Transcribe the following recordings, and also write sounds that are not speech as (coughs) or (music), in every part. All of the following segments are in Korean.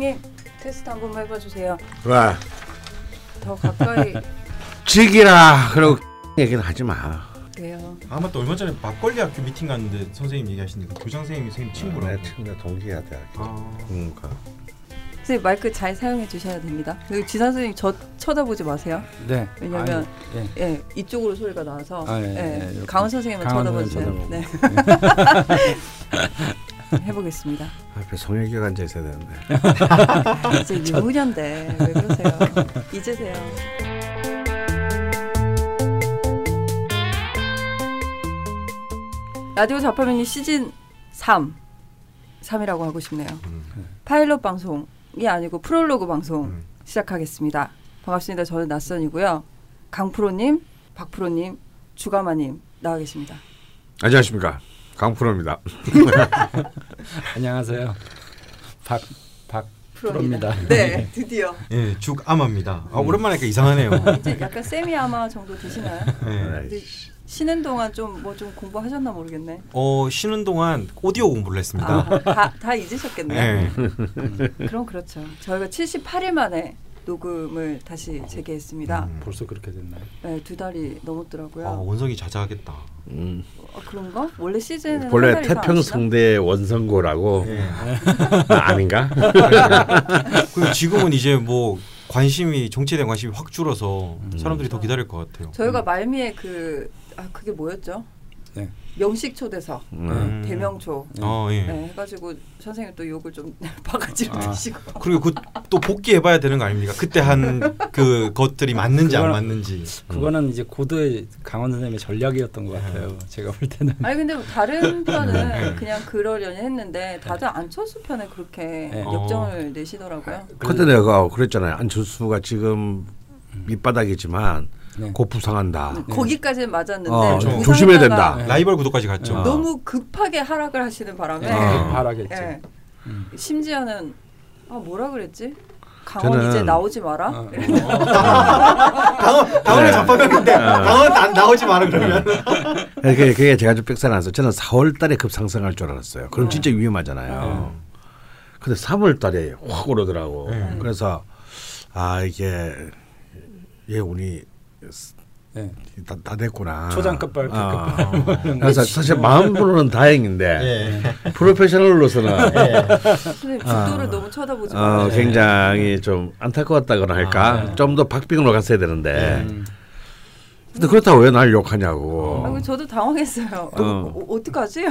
선생님 테스트 한 번만 해봐 주세요. 와더 가까이 (laughs) 지기라 그러고 (laughs) 얘기는 하지 마. 왜요? 아 맞다 얼마 전에 막걸리 학교 미팅 갔는데 선생님 얘기하시니까 교장 선생님이 선생님 친구라고. 내 친구 동기야 대학교. 아. 그러니까. 선생님 마이크 잘 사용해 주셔야 됩니다. 그리고 지산 선생님 저 쳐다보지 마세요. 네. 왜냐면 아니, 예. 예 이쪽으로 소리가 나와서 아, 예, 예, 예, 이렇게. 강원 선생님은 강원 쳐다봐 주세요. 선생님 네. (laughs) 해보겠습니다. 앞에 송혜교가 앉아 있어야 되는데. (laughs) 이제 유무년대 왜 그러세요? (laughs) 잊으세요. 라디오 자파민이 시즌 3 3이라고 하고 싶네요. 파일럿 방송이 아니고 프롤로그 방송 음. 시작하겠습니다. 반갑습니다. 저는 낯선이고요. 강프로님, 박프로님, 주가마님 나와 계십니다. 안녕하십니까 강프로입니다. (laughs) 안녕하세요. 박 박프로입니다. 네, 드디어 예, 죽 아마입니다. 아 오랜만에 하니까 이상하네요. 이제 약간 세미 아마 정도 되시나요? 예. 근데 쉬는 동안 좀 뭐 좀 공부하셨나 모르겠네. 어 쉬는 동안 오디오 공부를 했습니다. 아, 다, 다 잊으셨겠네요. 예. 그럼 그렇죠. 저희가 78일 만에 녹음을 다시 재개했습니다. 음. 벌써 그렇게 됐나요? 네, 두 달이 넘었더라고요. 아 원성이 자자하겠다. 음. 어, 그런가? 원래 시즌은 안 태평성대 원성고라고 예. 아, 아닌가? (laughs) 그리고 지금은 이제 뭐 관심이 정치에 대한 관심이 확 줄어서 음. 사람들이 더 기다릴 것 같아요. 저희가 말미에 그 아 그게 뭐였죠? 네. 명식 초대석, 음. 대명초 어 예. 네, 해가지고 선생님 또 욕을 좀 (laughs) 바가지로 아. 드시고 그리고 그 또 복귀해봐야 되는 거 아닙니까? 그때 한 그 것들이 맞는지 안 그거는- 맞는지. 그거는 이제 고도의 강원 선생님의 전략이었던 것 같아요. 제가 볼 때는. 아니 근데 뭐 다른 (laughs) 네. 편은 그냥 그러려니 했는데 다들 안철수 편에 그렇게 네. 역정을 내시더라고요. 그때 내가 그랬잖아요. 안철수가 지금 밑바닥이지만 네. 곧 부상한다. 거기까지는 맞았는데 어, 부상하다가 조심해야 된다. 네. 라이벌 구도까지 갔죠. 어. 너무 급하게 하락을 하시는 바람에 네, 어. 예. 음. 심지어는 아 뭐라 그랬지? 강원 저는- 이제 나오지 마라. 어. (laughs) 강원 강원을 네. 잡아갔는데 강원 안 나오지 마라 그러면. 그게, 그게 제가 좀 빽살 나서 저는 4월 달에 급상승할 줄 알았어요. 그럼 네. 진짜 위험하잖아요. 근데 3월 달에 확 오르더라고. 네. 그래서 아 이게 얘 운이 네. 다, 다 됐구나. 초장급 발, 아. 그래서 사실 마음으로는 다행인데 예. 프로페셔널로서는 선생님 죽도를 너무 쳐다보지 어. 굉장히 좀 안타까웠다거나 할까. 아, 네. 좀더 박빙으로 갔어야 되는데. 음. 근데 그렇다고 왜 날 욕하냐고. 아, 저도 당황했어요. 어. 어. 어, 어떡하지?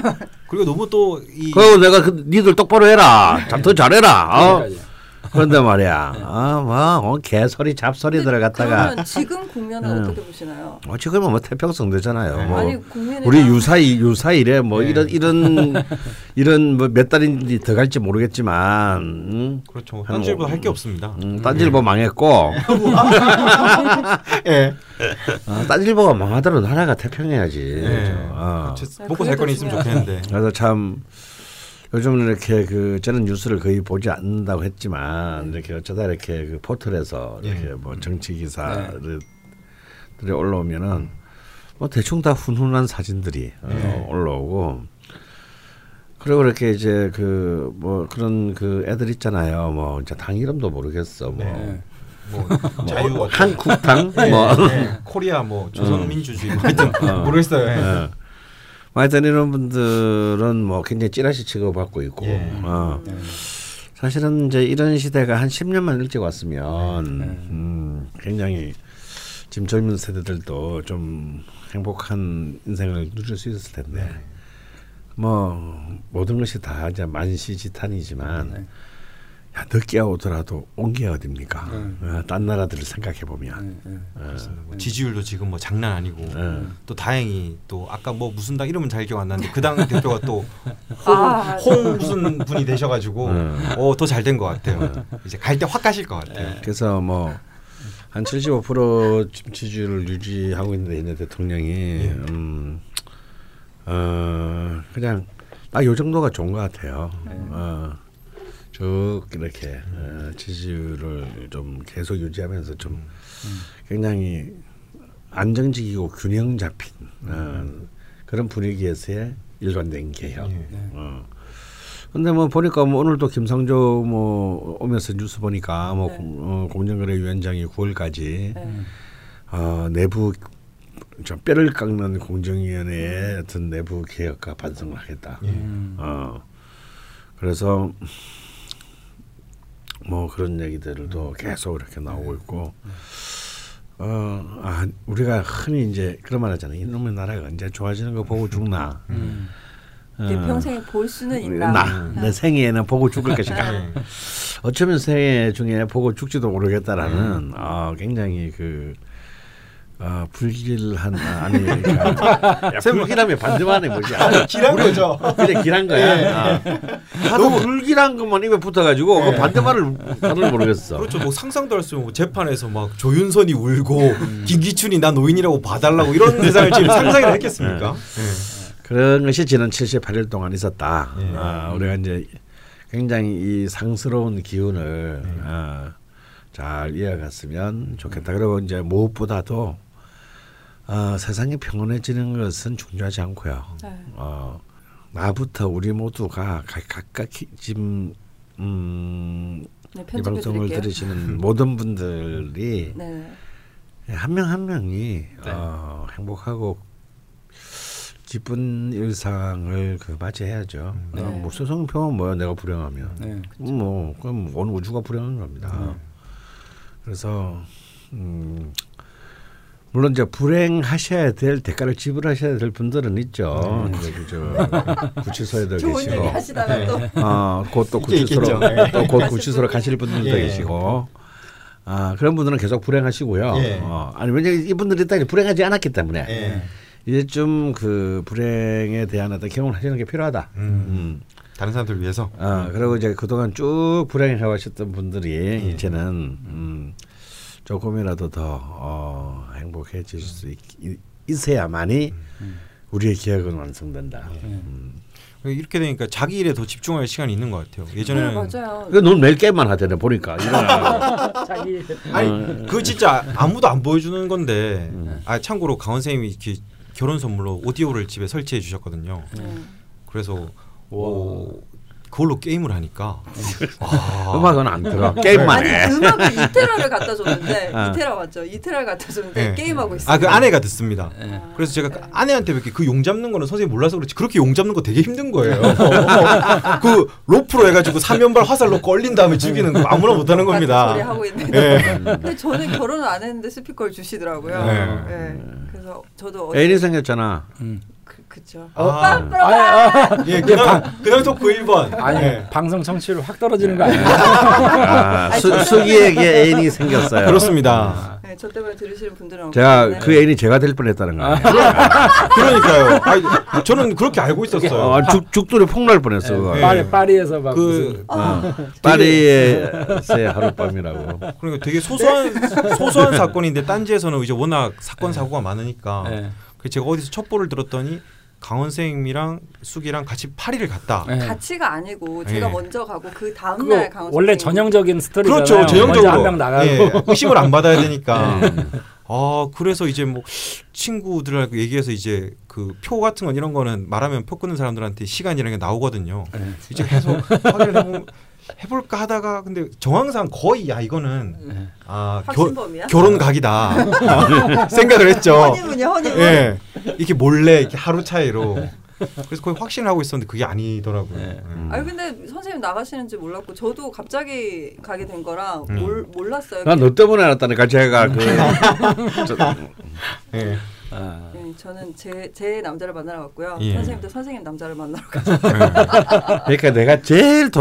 그리고 너무 또 이 그리고 내가 그 니들 똑바로 해라. 자, 더 잘해라. 어? 그런데 말이야. 아, 뭐, 어, 개소리, 잡소리 들어갔다가. 지금 국면은 음. 어떻게 보시나요? 어, 지금은 뭐 태평성대잖아요. 뭐. 아니 국민의 우리 유사일 유사일에 뭐 네. 이런 이런 (laughs) 이런 뭐 몇 달인지 더 갈지 모르겠지만 음, 그렇죠. 한 현실보다 오- 할게 없습니다. 음, 딴질보 망했고 (laughs) 예. 어, 딴질보가 망하더라도 나라가 태평해야지. 예. 어. 저- 아, 먹고 살건 있으면. 좋겠는데. 그래서 참 요즘 이렇게 그 저는 뉴스를 거의 보지 않는다고 했지만 이렇게 어쩌다 이렇게 그 포털에서 이렇게 예. 뭐 정치 기사들이 올라오면은 뭐 대충 다 훈훈한 사진들이 어, 예. 올라오고 그리고 이렇게 이제 그 뭐 그런 그 애들 있잖아요. 뭐 이제 당 이름도 모르겠어. 뭐 네. 뭐 자유 어떤- 한국당 예, 뭐 예. 코리아 뭐 조선민주주의 뭐 하여튼 모르겠어요. 하여튼 이런 분들은 뭐 굉장히 찌라시 취급받고 있고 예. 어. 네. 사실은 이제 이런 시대가 한 10년만 일찍 왔으면 네. 음, 굉장히 지금 젊은 세대들도 좀 행복한 인생을 누릴 수 있었을 텐데 네. 뭐 모든 것이 다 이제 만시지탄이지만 네. 야, 늦게 오더라도 온 게 어딥니까? 네. 어, 딴 나라들을 생각해 보면 네, 네. 뭐 지지율도 지금 뭐 장난 아니고 네. 또 다행히 또 아까 뭐 무슨 당 이름은 잘 기억 안 나는데 그 당 (laughs) 대표가 또 아, 홍 무슨 분이 되셔가지고 네. 어더 잘 된 것 같아요. 이제 갈 때 확 가실 것 같아요. 그래서 뭐 한 75% 지지율을 유지하고 있는 있는 대통령이 예. 음, 어, 그냥 딱 요 정도가 좋은 것 같아요. 어, 쭉 이렇게 어, 지지율을 좀 계속 유지하면서 좀 굉장히 안정적이고 균형 잡힌 어, 그런 분위기에서의 일관된 개혁. 예. 어. 근데 뭐 보니까 뭐 오늘도 김상조 뭐 오면서 뉴스 보니까 뭐 네. 공- 어, 공정거래위원장이 9월까지 네. 어, 내부 저 뼈를 깎는 공정위원회의 어떤 내부 개혁과 반성을 하겠다. 예. 음. 어 그래서 뭐 그런 얘기들도 계속 이렇게 나오고 있고 어 아, 우리가 흔히 이제 그런 말 하잖아요. 이놈의 나라가 언제 좋아지는 거 보고 죽나. 음. 내 어. 평생에 볼 수는 있나? 나, 내 생애에는 보고 죽을 (laughs) 것인가. 예. 어쩌면 생애 중에 보고 죽지도 모르겠다라는 음. 어, 굉장히 그 어, 불길한 아, 아니 야, 불길함의 반대만이 뭐지? 아, 길한 거죠. 그냥 길한 거야. 아. 하도 불길한 것만 입에 붙어가지고 그 반대말을 단어를 모르겠어. 그렇죠. 뭐 상상도 할 수 없고 재판에서 막 조윤선이 울고 김기춘이 나 노인이라고 봐달라고 이런 세상을 지금 상상을 했겠습니까? 예. 그런 것이 지난 78일 동안 있었다. 예. 아, 우리가 이제 굉장히 이 상스러운 기운을 어, 잘 이어갔으면 좋겠다. 그리고 이제 무엇보다도 어, 세상이 평온해지는 것은 중요하지 않고요. 네. 어, 나부터 우리 모두가 가- 각각 지금 음, 네, 이 방송을 드릴게요. 들으시는 (laughs) 모든 분들이 네. 한명한 명이 네. 어, 행복하고 기쁜 일상을 그 맞이해야죠. 네. 어, 뭐 세상 평은 뭐야 내가 불행하면 네. 뭐 그럼 온 우주가 불행한 겁니다. 그래서 음, 물론 이제 불행하셔야 될 대가를 지불하셔야 될 분들은 있죠. 이제 그저 구치소에도 (laughs) 좋은 계시고, 하시다가 또 어, 곧또 구치소로 있겠죠. 또곧 구치소로 가실 분들도 예. 계시고, 아 그런 분들은 계속 불행하시고요. 예. 어, 아니 왜냐면 이분들이 딱 불행하지 않았기 때문에 예. 이제 좀 그 불행에 대한 어떤 경험을 하시는 게 필요하다. 음. 음. 다른 사람들 위해서. 아 그리고 이제 그동안 쭉 불행해 왔었던 분들이 예. 이제는 음, 조금이라도 더 어, 행복해질 수 있, 있어야만이 우리의 기억은 완성된다. 음. 이렇게 되니까 자기 일에 더 집중할 시간이 있는 것 같아요. 네, 예전에는 맞아요. 그넌 매일 게임만 하잖아 보니까. (laughs) 자기 아니 그 진짜 아무도 안 보여주는 건데 아 참고로 강원 선생님이 이렇게 결혼 선물로 오디오를 집에 설치해 주셨거든요. 네. 그래서 오, 그걸로 게임을 하니까 와, (laughs) 음악은 안 들어. 게임만 아니 해. 음악을 (laughs) 이테라를 갖다 줬는데 아. 이테라 맞죠? 이테라를 갖다 줬는데 네. 게임하고 있어요. 아그 아내가 듣습니다. 예. 그래서 제가 그 아내한테 이렇게 그 용 잡는 거는 선생님 몰라서 그렇지 그렇게 용 잡는 거 되게 힘든 거예요. (laughs) 그 로프로 해가지고 사면발 화살 놓고 얼린 다음에 죽이는 거 아무나 못하는 겁니다. 소리 하고 있는. 예. 근데 저는 결혼을 안 했는데 스피커를 주시더라고요. 네. 네. 그래서 저도 애인이 생겼잖아. 음. 그, 그쵸. 아. 빰빠라밤! 예, 그냥 그냥 속그 1번. 아니 예. 방송 청취율 확 떨어지는 거 아니에요? 아, 수, 수기에게 (laughs) 애인이 생겼어요. 그렇습니다. 네, 저 때문에 들으시는 분들은 제가. 그 애인이 제가 될 뻔했다는 거예요. (laughs) 그러니까요. 아니, 저는 그렇게 알고 있었어요. 어, 죽 죽돌이 폭날 뻔했어. 그거. 네. 파리 파리에서 막 그- 무슨 어. 파리에서의 하룻밤이라고. 그러니까 되게 소소한 소소한 사건인데 딴지에서는 이제 워낙 사건 사고가 많으니까 예. 그래서 제가 어디서 첩보를 들었더니 강원 선생님이랑 숙이랑 같이 파리를 갔다. 예. 가치가 아니고 제가 네. 먼저 가고 그 다음 날 강원 원래 전형적인 스토리잖아요. 그렇죠. 전형적으로 한명 나가고 예, 의심을 안 받아야 (laughs) 되니까. 네. 아 그래서 이제 뭐 친구들하고 얘기해서 이제 그 표 같은 건 이런 거는 말하면 표 끊는 사람들한테 시간이라는 게 나오거든요. 예. 이제 계속 확인을 해보, 해볼까 하다가 근데 정황상 거의 야 이거는 예. 아 겨? 결혼 각이다 (laughs) 생각을 했죠. 허니문이야 허니문. 예, 이렇게 몰래 이렇게 하루 차이로 그래서 거의 확신을 하고 있었는데 그게 아니더라고요. 네. 음. 아니 근데 선생님 나가시는지 몰랐고 저도 갑자기 가게 된 거라 음. 몰, 몰랐어요. 난 너 때문에 알았다니까 제가 그 (laughs) 저, 예. 아. 네, 저는 제, 제 남자를 만나러 갔고요. 예. 선생님도 선생님 남자를 만나러 갔죠. 그러니까 내가 제일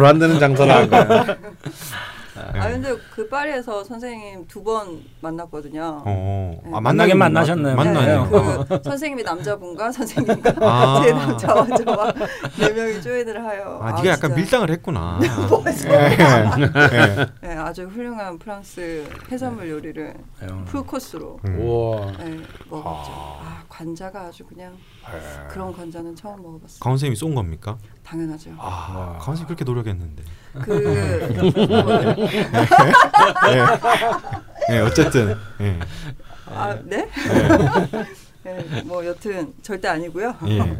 한 거야. (laughs) 예. 아 근데 그 파리에서 선생님 두 번 만났거든요. 어, 네. 아, 만나긴 만나셨네요. 만나요. 그 선생님이 남자분과 선생님과 아. (laughs) 제 남자와 저와 네 명이 조인을 하여 아, 네가 약간 밀당을 했구나. (laughs) 네, 아주 훌륭한 프랑스 해산물 요리를 음. 풀 코스로 음. 네, 먹었죠. 아 관자가 아주 그냥 그런 관자는 처음 먹어봤어요. 강원 선생님이 쏜 겁니까? 당연하죠. 아, 강원 선생님 그렇게 노력했는데. 그 예, 어쨌든. 예. 아, 네? 네, 뭐 여튼 절대 아니고요. 예.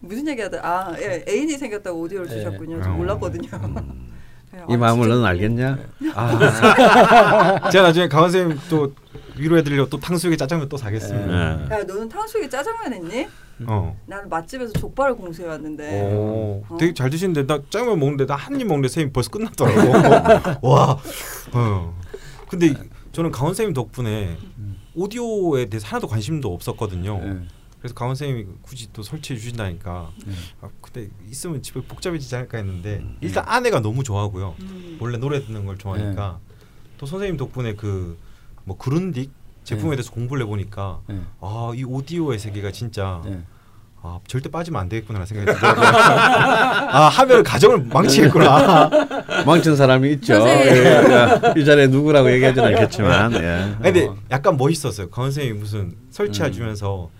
무슨 얘기하다 아 예, 애인이 생겼다고 오디오를 예. 주셨군요. 저 어. 몰랐거든요. 예, 이 아, 마음을 진짜- 너는 알겠냐? 아, (laughs) 제가 나중에 강원 선생님 또 위로해드리려고 또 탕수육에 짜장면 또 사겠습니다. 예. 야 너는 탕수육에 짜장면 했니? 어. 나는 맛집에서 족발을 공수해 왔는데. 오, 어. 되게 잘 드시는데 나 짜장면 먹는데 나 한 입 먹는데 선생님 벌써 끝났더라고. (laughs) 와. 어. 근데 저는 강원 선생님 덕분에 오디오에 대해서 하나도 관심도 없었거든요. 예. 그래서 강원 선생님이 굳이 또 설치해 주신다니까 네. 아, 근데 있으면 집에 복잡해지지 않을까 했는데 일단 아내가 너무 좋아하고요. 음. 원래 노래 듣는 걸 좋아하니까 또 선생님 덕분에 그 뭐 그룬딕 제품에 네. 대해서 공부를 해보니까 예. 아이 오디오의 세계가 진짜 예. 아 절대 빠지면 안 되겠구나 생각이 들더라고요. 아 하면 가정을 망치겠구나. (laughs) 망친 사람이 있죠. 선생님. 예, 이 자리에 누구라고 얘기하지는 않겠지만. 예. 근데 어. 약간 멋있었어요. 강원 선생님이 무슨 설치해 주면서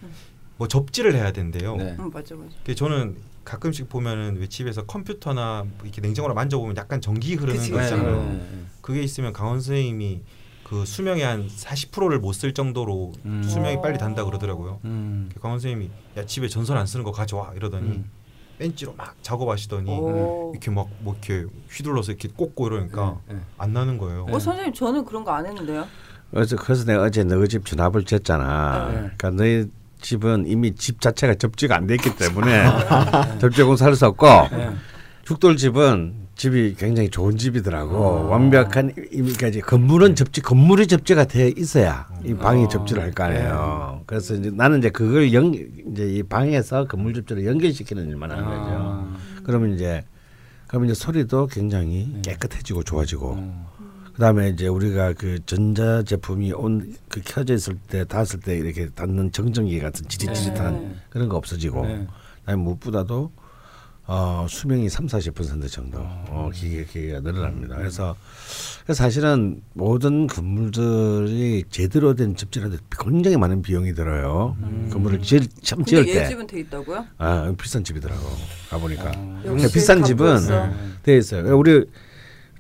뭐 접지를 해야 된대요. 네. 음, 맞아 맞아. 그 저는 가끔씩 보면은 왜 집에서 컴퓨터나 뭐 이렇게 냉장고를 만져보면 약간 전기 흐르는 그치, 거. 있잖아요. 네. 그게 있으면 강원 선생님이 그 수명의 한 40%를 못 쓸 정도로 음. 수명이 빨리 단다 그러더라고요. 음. 강원 선생님이 야 집에 전선 안 쓰는 거 가져와 이러더니 음. 벤치로 막 작업하시더니 오. 이렇게 막 뭐 이렇게 휘둘러서 이렇게 꽂고 이러니까 예, 예. 안 나는 거예요. 어 선생님 저는 그런 거 안 했는데요. 그래서, 그래서 내가 어제 너희 집 전압을 쟀잖아. 네. 그러니까 너희 집은 이미 집 자체가 접지가 안 돼 있기 때문에 (laughs) 접지 없고 예. 죽돌 집은 집이 굉장히 좋은 집이더라고. 완벽한 이미까지 건물은 접지 건물이 접지가 돼 있어야 이 방이 어. 접지를 할 거 아니에요. 그래서 이제 나는 이제 그걸 연 이제 이 방에서 건물 접지를 연결시키는 일만 하는 거죠. 아. 그러면 이제 그러면 이제 소리도 굉장히 깨끗해지고 좋아지고 어. 그다음에 이제 우리가 그 전자 제품이 온 그 켜져 있을 때 닿았을 때 이렇게 닿는 정전기 같은 지릿지릿한 네. 그런 거 없어지고 네. 그다음에 무엇보다도 어, 수명이 3, 40% 정도 어, 기계 기계가 늘어납니다. 그래서 그래서 사실은 모든 건물들이 제대로 된 접지라도 굉장히 많은 비용이 들어요. 건물을 지을 참 지을 때 집은 돼 있다고요? 아, 비싼 집이더라고. 가보니까. 어. 역시 비싼 집은. 돼 있어요. 우리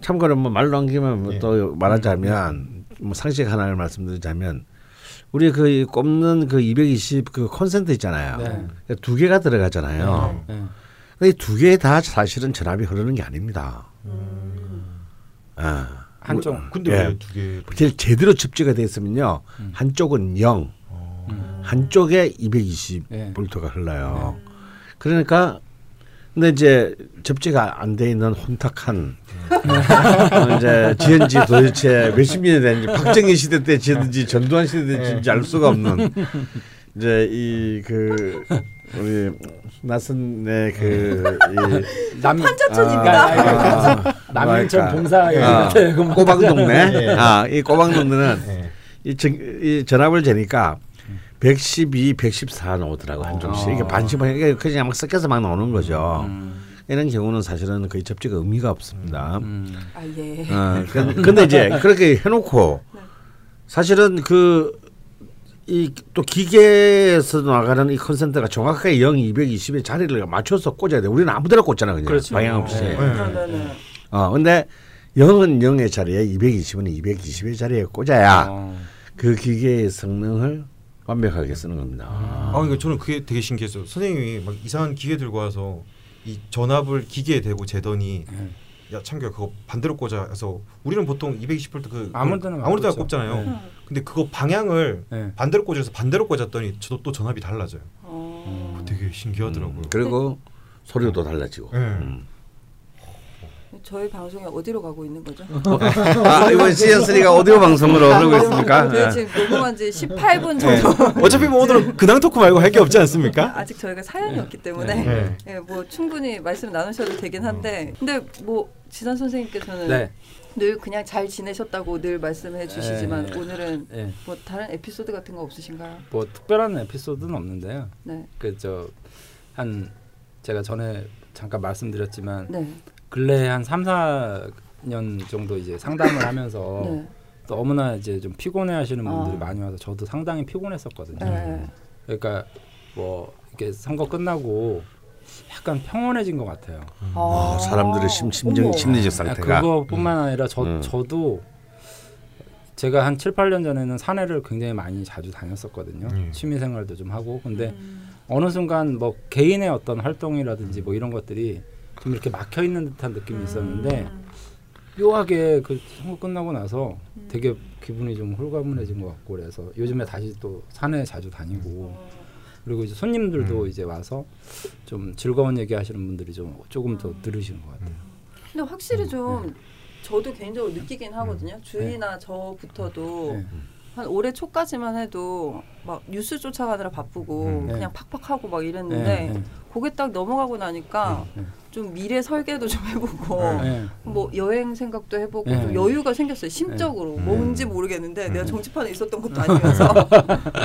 참고로 뭐 말로 남기면 뭐 예. 또 말하자면 뭐 상식 하나를 말씀드리자면 우리 그 꼽는 그 220 그 콘센트 있잖아요. 네. 두 개가 들어가잖아요. 예. 근데 두 개 다 사실은 전압이 흐르는 게 아닙니다. 아, 한쪽. 근데 예. 왜두 개? 제일 제대로 접지가 돼 있으면요. 한쪽은 0, 음. 한쪽에 220 예. 볼트가 흘러요. 그러니까 근데 이제 접지가 안 돼 있는 혼탁한 어, (laughs) 이제 지은지 도대체 몇십 년이 됐는지 박정희 시대 때 지었는지 전두환 시대 때 지은지 알 수가 없는 이제 이그 우리 낯선 그, 내그 (laughs) 남 판자촌입니다. 아, 남인천 그 꼬박 동네 아이 꼬박 동네는 예. 이, 전, 이 전압을 재니까 112, 114 나오더라고 한 종씩 이게 반씩 이게 그냥 막 섞여서 막 나오는 거죠. 이런 경우는 사실은 거의 접지가 의미가 없습니다. 음. 아 예. 어, 그- 근데 이제 그렇게 해놓고 사실은 그 이 또 기계에서 나가는 이 컨센트가 정확하게 0, 220의 자리를 맞춰서 꽂아야 돼. 우리는 아무데나 꽂잖아 그냥 그렇죠. 방향 없이. 네. 그러면은 어 근데 0은 0의 자리에 220은 220의 자리에 꽂아야 어. 그 기계의 성능을 완벽하게 쓰는 겁니다. 아, 그러니까 저는 그게 되게 신기했어요. 선생님이 막 이상한 기계 들고 와서 이 전압을 기계에 대고 재더니 네. 야 창규야 그거 반대로 꽂아서 우리는 보통 220V 그 아무 데나 아무 데나 꽂죠. 꼽잖아요. 네. 근데 그거 방향을 네. 반대로 꽂아서 반대로 꽂았더니 저도 또 전압이 달라져요. 어, 되게 신기하더라고요. 음, 그리고 소리도 달라지고. 네. 음. 저희 방송이 어디로 가고 있는 거죠? 아 이번 시즌 3가 오디오 방송으로 흐르고 있습니까? 저희 네. 지금 녹음한 지 18분 정도. 어차피 뭐 오늘은 근황 토크 말고 할 게 없지 않습니까? 아직 저희가 사연이 없기 때문에 네. 예, 뭐 충분히 말씀 나누셔도 되긴 한데 근데 뭐 지산 선생님께서는 네. 늘 그냥 잘 지내셨다고 늘 말씀해 주시지만 네. 오늘은 예. 뭐 다른 에피소드 같은 거 없으신가요? 뭐 특별한 에피소드는 없는데요. 네. 그저한 제가 전에 잠깐 말씀드렸지만 네. 근래 한 3, 4년 정도 이제 상담을 하면서 (laughs) 네. 너무나 이제 좀 피곤해 하시는 분들이 아. 많이 와서 저도 상당히 피곤했었거든요. 네. 그러니까 뭐 이렇게 선거 끝나고 약간 평온해진 것 같아요. 어, 사람들의 심, 심정, 어머. 심리적 아, 상태가 그거뿐만 아니라 저 음. 저도 제가 한 7, 8년 전에는 산에를 굉장히 많이 자주 다녔었거든요. 음. 취미 생활도 좀 하고 근데 음. 어느 순간 뭐 개인의 어떤 활동이라든지 뭐 이런 것들이 좀 이렇게 막혀 있는 듯한 느낌이 있었는데 음. 묘하게 그 선거 끝나고 나서 되게 기분이 좀 홀가분해진 것 같고 그래서 요즘에 다시 또 산에 자주 다니고 그리고 이제 손님들도 이제 와서 좀 즐거운 얘기 하시는 분들이 좀 조금 더 늘으시는 것 같아요. 근데 확실히 좀 저도 개인적으로 느끼긴 하거든요. 주희나 저부터도 네. 한 올해 초까지만 해도 막 뉴스 쫓아가느라 바쁘고 음. 네. 그냥 팍팍하고 막 이랬는데 네, 네. 그게 딱 넘어가고 나니까 네. 좀 미래 설계도 좀 해보고 네. 뭐 여행 생각도 해보고 네. 좀 여유가 생겼어요 심적으로 네. 뭔지 모르겠는데 음. 내가 정치판에 있었던 것도 아니면서 (laughs)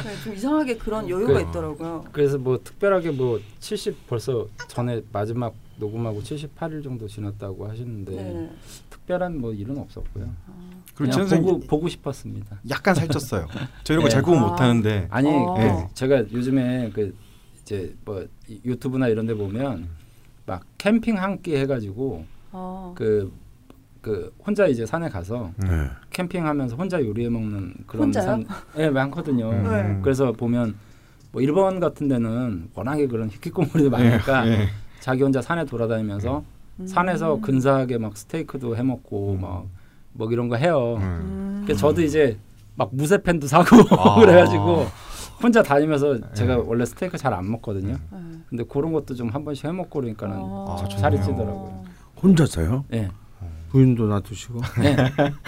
네, 좀 이상하게 그런 여유가 그- 있더라고요. 그래서 뭐 특별하게 뭐 70 벌써 전에 마지막 녹음하고 78일 정도 지났다고 하시는데 네. 특별한 뭐 일은 없었고요. 그리고 그냥 선생님 보고 보고 싶었습니다. 약간 살쪘어요. 저 이런 거 네. 잘 구분 아. 못하는데 아니 어. 그 네. 제가 요즘에 그 이제 뭐 이- 유튜브나 이런 데 보면 막 캠핑 한 끼 해가지고 어. 그그 혼자 이제 산에 가서 네. 캠핑하면서 혼자 요리해 먹는 그런 혼자요? 산, 예 많거든요. 네. 그래서 보면 뭐 일본 같은 데는 워낙에 그런 히키코모리도 많으니까 예. 자기 혼자 산에 돌아다니면서 음. 산에서 근사하게 막 스테이크도 해 먹고 막뭐 이런 거 해요. 음. 음. 그래서 저도 이제 막 무쇠팬도 사고 아. (laughs) 그래가지고 혼자 다니면서 제가 원래 스테이크 잘 안 먹거든요. 네. 근데 그런 것도 좀 한 번씩 해 먹고 그러니까는 어. 아, 살이. 찌더라고요. 혼자서요? 예. 부인도 놔두시고. 네.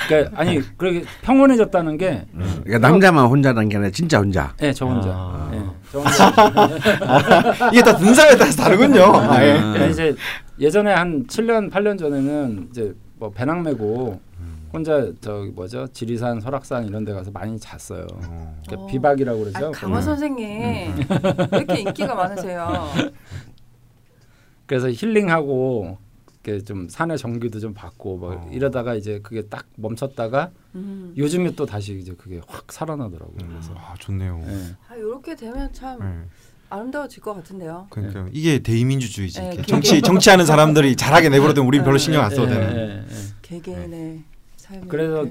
그러니까 아니 그렇게 평온해졌다는 게 그러니까 남자만 혼자라는 게 아니라 진짜 혼자. 예, 저 혼자. 아. 예, 저 혼자. (laughs) 이게 다 등산에 따라서 다르군요. 아, 예. 그러니까 이제 예전에 한 7년 8년 전에는 이제 뭐 배낭 메고 혼자 저기 뭐죠 지리산 설악산 이런 데 가서 많이 잤어요. 어. 그러니까 어. 비박이라고 아, 그러죠. 강화 음. 선생님 왜 이렇게 인기가 많으세요? (laughs) 그래서 힐링하고 이렇게 좀 산의 정기도 좀 받고 뭐 어. 이러다가 이제 그게 딱 멈췄다가 음. 요즘에 또 다시 이제 그게 확 살아나더라고요. 그래서 아 좋네요. 예. 아 이렇게 되면 참 예. 아름다워질 것 같은데요. 그러니까 이게 대의민주주의지. 네, 정치 정치하는 (laughs) 사람들이 잘하게 내버려두면 우린 별로 신경 안 써도 예, 되는. 개개인의 삶이 그래서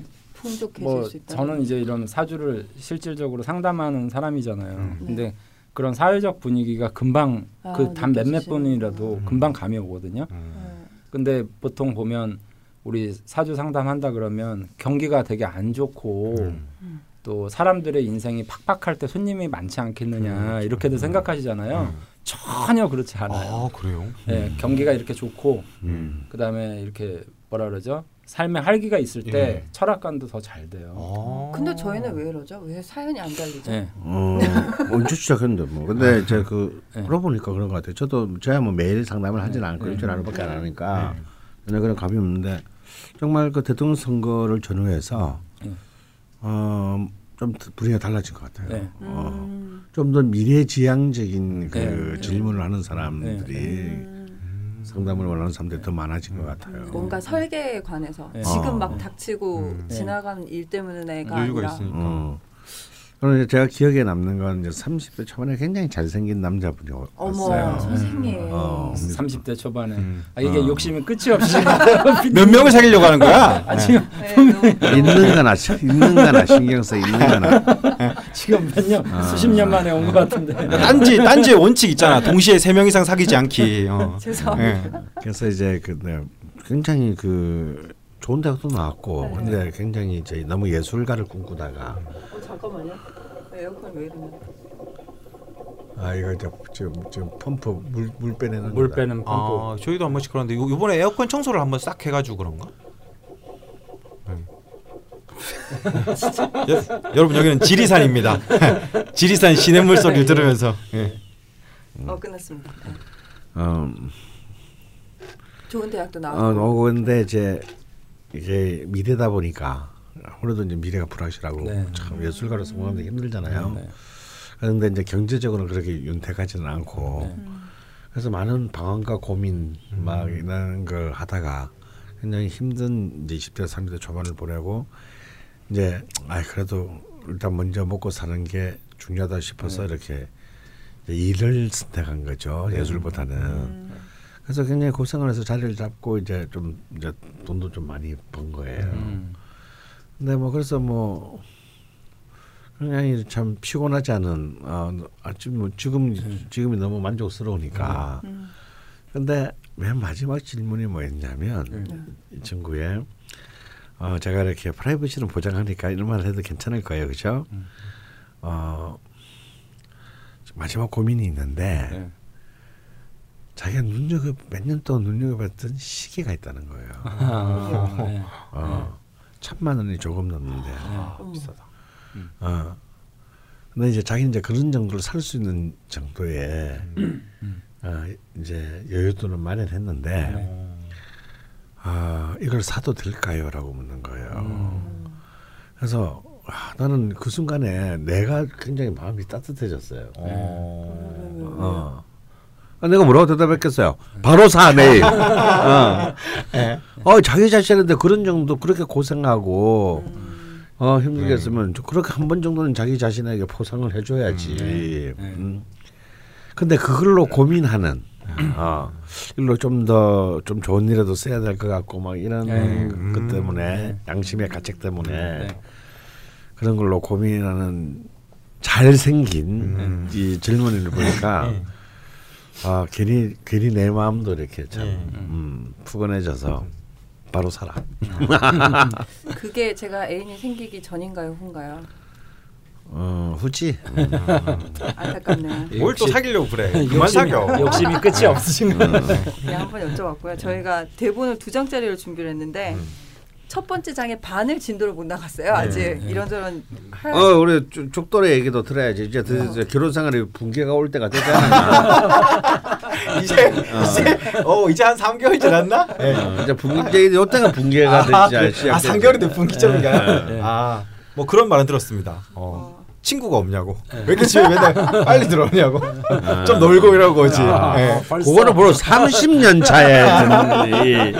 뭐수 있다. 저는 이제 이런 사주를 실질적으로 상담하는 사람이잖아요. 음. 근데 그런 사회적 분위기가 금방 아, 그단 몇몇. 분이라도 음. 금방 감이 오거든요. 음. 네. 근데 보통 보면 우리 사주 상담한다 그러면 경기가 되게 안 좋고 음. 또 사람들의 인생이 팍팍할 때 손님이 많지 않겠느냐 이렇게들 생각하시잖아요. 전혀 그렇지 않아요. 아 그래요? 예, 경기가 이렇게 좋고 음. 그다음에 이렇게 뭐라 그러죠? 삶의 활기가 있을 때 예. 철학관도 더 잘 돼요. 아. 근데 저희는 왜 이러죠? 왜 사연이 안 달리죠? 예. 어, 언제 시작했는데 뭐. 근데 이제 그 네. 물어보니까 그런 것 같아요. 저도 저야 뭐 매일 상담을 하진 않고 네. 일주일에 하루밖에 안 하니까 네. 전혀 그런 감이 없는데 정말 그 대통령 선거를 전후해서 네. 어좀 분위기가 달라진 것 같아요. 네. 어, 음. 좀더 미래지향적인 그 네. 질문을 하는 사람들이 음. 상담을 원하는 사람들이 더 많아진 것 같아요. 뭔가 설계에 관해서 네. 지금 어. 막 닥치고 음. 지나가는 일 때문에가 여유가 아니라 있으니까. 어. 그럼 이제 제가 기억에 남는 건 이제 30대 초반에 굉장히 잘생긴 남자분이 오- 어머 왔어요. 선생님 어. 30대 초반에 음. 아, 이게 어. 욕심이 끝이 없이 (laughs) 몇 명을 사귀려고 하는 거야? 아, 지금 네, 있는 거나 있는 거나 신경 써 있는 거나 지금 몇 년, 수십 년 만에 온 것 같은데. 딴지 딴지의 원칙 있잖아. 동시에 세 명 이상 사귀지 않기. 어. (laughs) 죄송합니다. 예. 그래서 이제 그 네, 굉장히 그 좋은 대학도 나왔고 근데 굉장히 이제 너무 예술가를 꿈꾸다가 어, 잠깐만요. 에어컨 왜 이러냐? 아 이거 이제 지금 지금 펌프 물 물 빼내는 물 거다. 빼는 펌프. 아, 저희도 한 번씩 그런데 요- 요번에 에어컨 청소를 한번 싹 해가지고 그런가? 네. 여, 여러분 여기는 지리산입니다. (laughs) 지리산 시냇물 소리를 들으면서 예. 어 끝났습니다. 네. 어, 좋은 대학도 어, 나왔고. 어 근데 이제 이게 미래다 보니까 아무래도 이제 미래가 불확실하고 네. 참 예술가로 성공하는 게 힘들잖아요. 네. 그런데 이제 경제적으로는 그렇게 윤택하지는 않고 네. 그래서 많은 방황과 고민 막 이런 걸 하다가 굉장히 힘든 이제 20대 30대 초반을 보내고 이제 아 그래도 일단 먼저 먹고 사는 게 중요하다 싶어서 이렇게 이제 일을 선택한 거죠 예술보다는 그래서 굉장히 고생을 해서 자리를 잡고 이제 좀 이제 돈도 좀 많이 번 거예요. 음. 근데 뭐 그래서 뭐 그냥 참 피곤하지 않은 어, 아주 뭐 지금 지금이 너무 만족스러우니까. 음. 근데 맨 마지막 질문이 뭐였냐면 이 친구의 어, 제가 이렇게 프라이버시는 보장하니까 이런 말 해도 괜찮을 거예요, 그죠? 어, 마지막 고민이 있는데 네. 자기가 눈여겨 몇 년 동안 눈여겨봤던 시계가 있다는 거예요. 아, 네. 어, 천만 원이 조금 넘는데. 어머. 비싸다. 어. 근데 이제 자기는 이제 그런 정도를 살 수 있는 정도의 어, 이제 여유도는 마련했는데 네. 아 이걸 사도 될까요?라고 묻는 거예요. 그래서 아, 나는 그 순간에 내가 굉장히 마음이 따뜻해졌어요. 어. 어. 아, 내가 뭐라고 대답했겠어요? 바로 사 내일. (laughs) 어. 어 자기 자신한테 그런 정도 그렇게 고생하고 어 힘들겠으면 좀 그렇게 한 번 정도는 자기 자신에게 포상을 해줘야지. 음. 근데 그걸로 고민하는 어 일로 좀더좀 좋은 일에도 써야 될 것 같고 막 이런 네. 것 때문에 양심의 가책 때문에 네. 그런 걸로 고민하는 잘생긴 이 젊은이를 보니까 아 괜히 괜히 내 마음도 이렇게 참 음, 푸근해져서 바로 살아. (laughs) 그게 제가 애인이 생기기 전인가요, 후인가요? 어 후지. 안타깝네요. 뭘또 역시- 사귀려고 그래? 그만 욕심이- 사겨. 욕심이 끝이 없으신 거. 그냥 한번 여쭤봤고요. 저희가 대본을 두 장짜리를 준비를 했는데 첫 번째 장의 반을 진도를 못 나갔어요. 아직 이런저런 할 어 우리 쭉- 죽돌의 얘기도 들어야지. 이제 드- 이제 결혼 생활이 붕괴가 올 때가 되잖아. (laughs) 이제 이제 어 이제 한 3개월 지났나? 예. 어, 이제 붕괴 이제 이때가 붕괴가 아, 되지 그- 아 3개월이 돼 분기점인가요? 네. 아뭐 그런 말은 들었습니다. 어. 어, 친구가 없냐고. 왜 이렇게 집에 맨날 빨리 들어오냐고. 좀 놀고 이러고 오지. 아, 예. 벌써. 그거는 바로 30년 차에 듣는 예.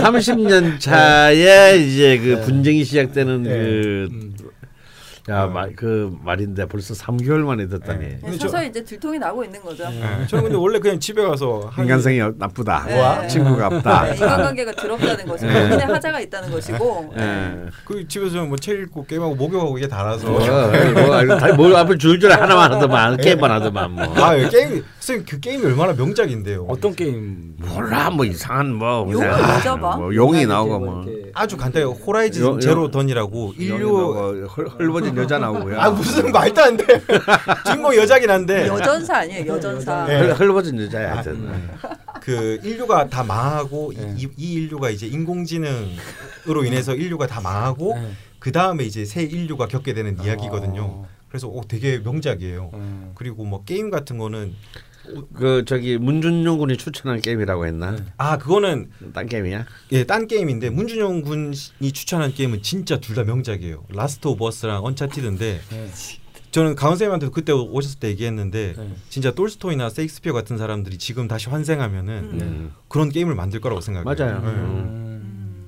30년 차에 이제 그 분쟁이 시작되는 예. 그 야, 말, 그 말인데 벌써 3개월 만에 듣다니. 네, 저- 서서히 이제 들통이 나고 있는 거죠. 예. 저는 근데 원래 그냥 집에 가서 한 인간성이 나쁘다. 네. 친구가 없다. 네, 인간관계가 더럽다는 것이 본인의 하자가 있다는 것이고 예. 그 집에서 뭐책 읽고 게임하고 목욕하고 이게 달아서 뭐, 뭐, 뭐 앞을 줄줄 하나만 하더만 게임만 하더만 뭐. 아 예, 게임 선생님 그 게임이 얼마나 명작인데요. 어떤 게임? 몰라 뭐 이상한 뭐 용이 봐? 뭐 용이 나오고 뭐 이렇게 아주 간단해요. Horizon Zero Dawn이라고 인류 나오고 헐- 헐벗은 여자 나오고요. 아 무슨 말도 안 돼. (laughs) 주인공 여자긴 한데 여전사 아니에요 여전사. 네. 헐- 헐벗은 여자야 하여튼. 그 인류가 다 망하고 네. 이, 이 인류가 이제 인공지능으로 인해서 인류가 다 망하고 네. 그 다음에 이제 새 인류가 겪게 되는 이야기거든요. 어. 그래서 오, 되게 명작이에요. 음. 그리고 뭐 게임 같은 거는 그 저기 문준용 군이 추천한 게임이라고 했나? 아 그거는 딴 게임이야? 예, 딴 게임인데 문준영 군이 추천한 게임은 진짜 둘 다 명작이에요. Last of Us랑 Uncharted인데 네. 저는 가은 쌤한테 그때 오셨을 때 얘기했는데 네. 진짜 톨스토이나 세익스피어 같은 사람들이 지금 다시 환생하면은 음. 그런 게임을 만들 거라고 생각해요. 맞아요. 네. 음.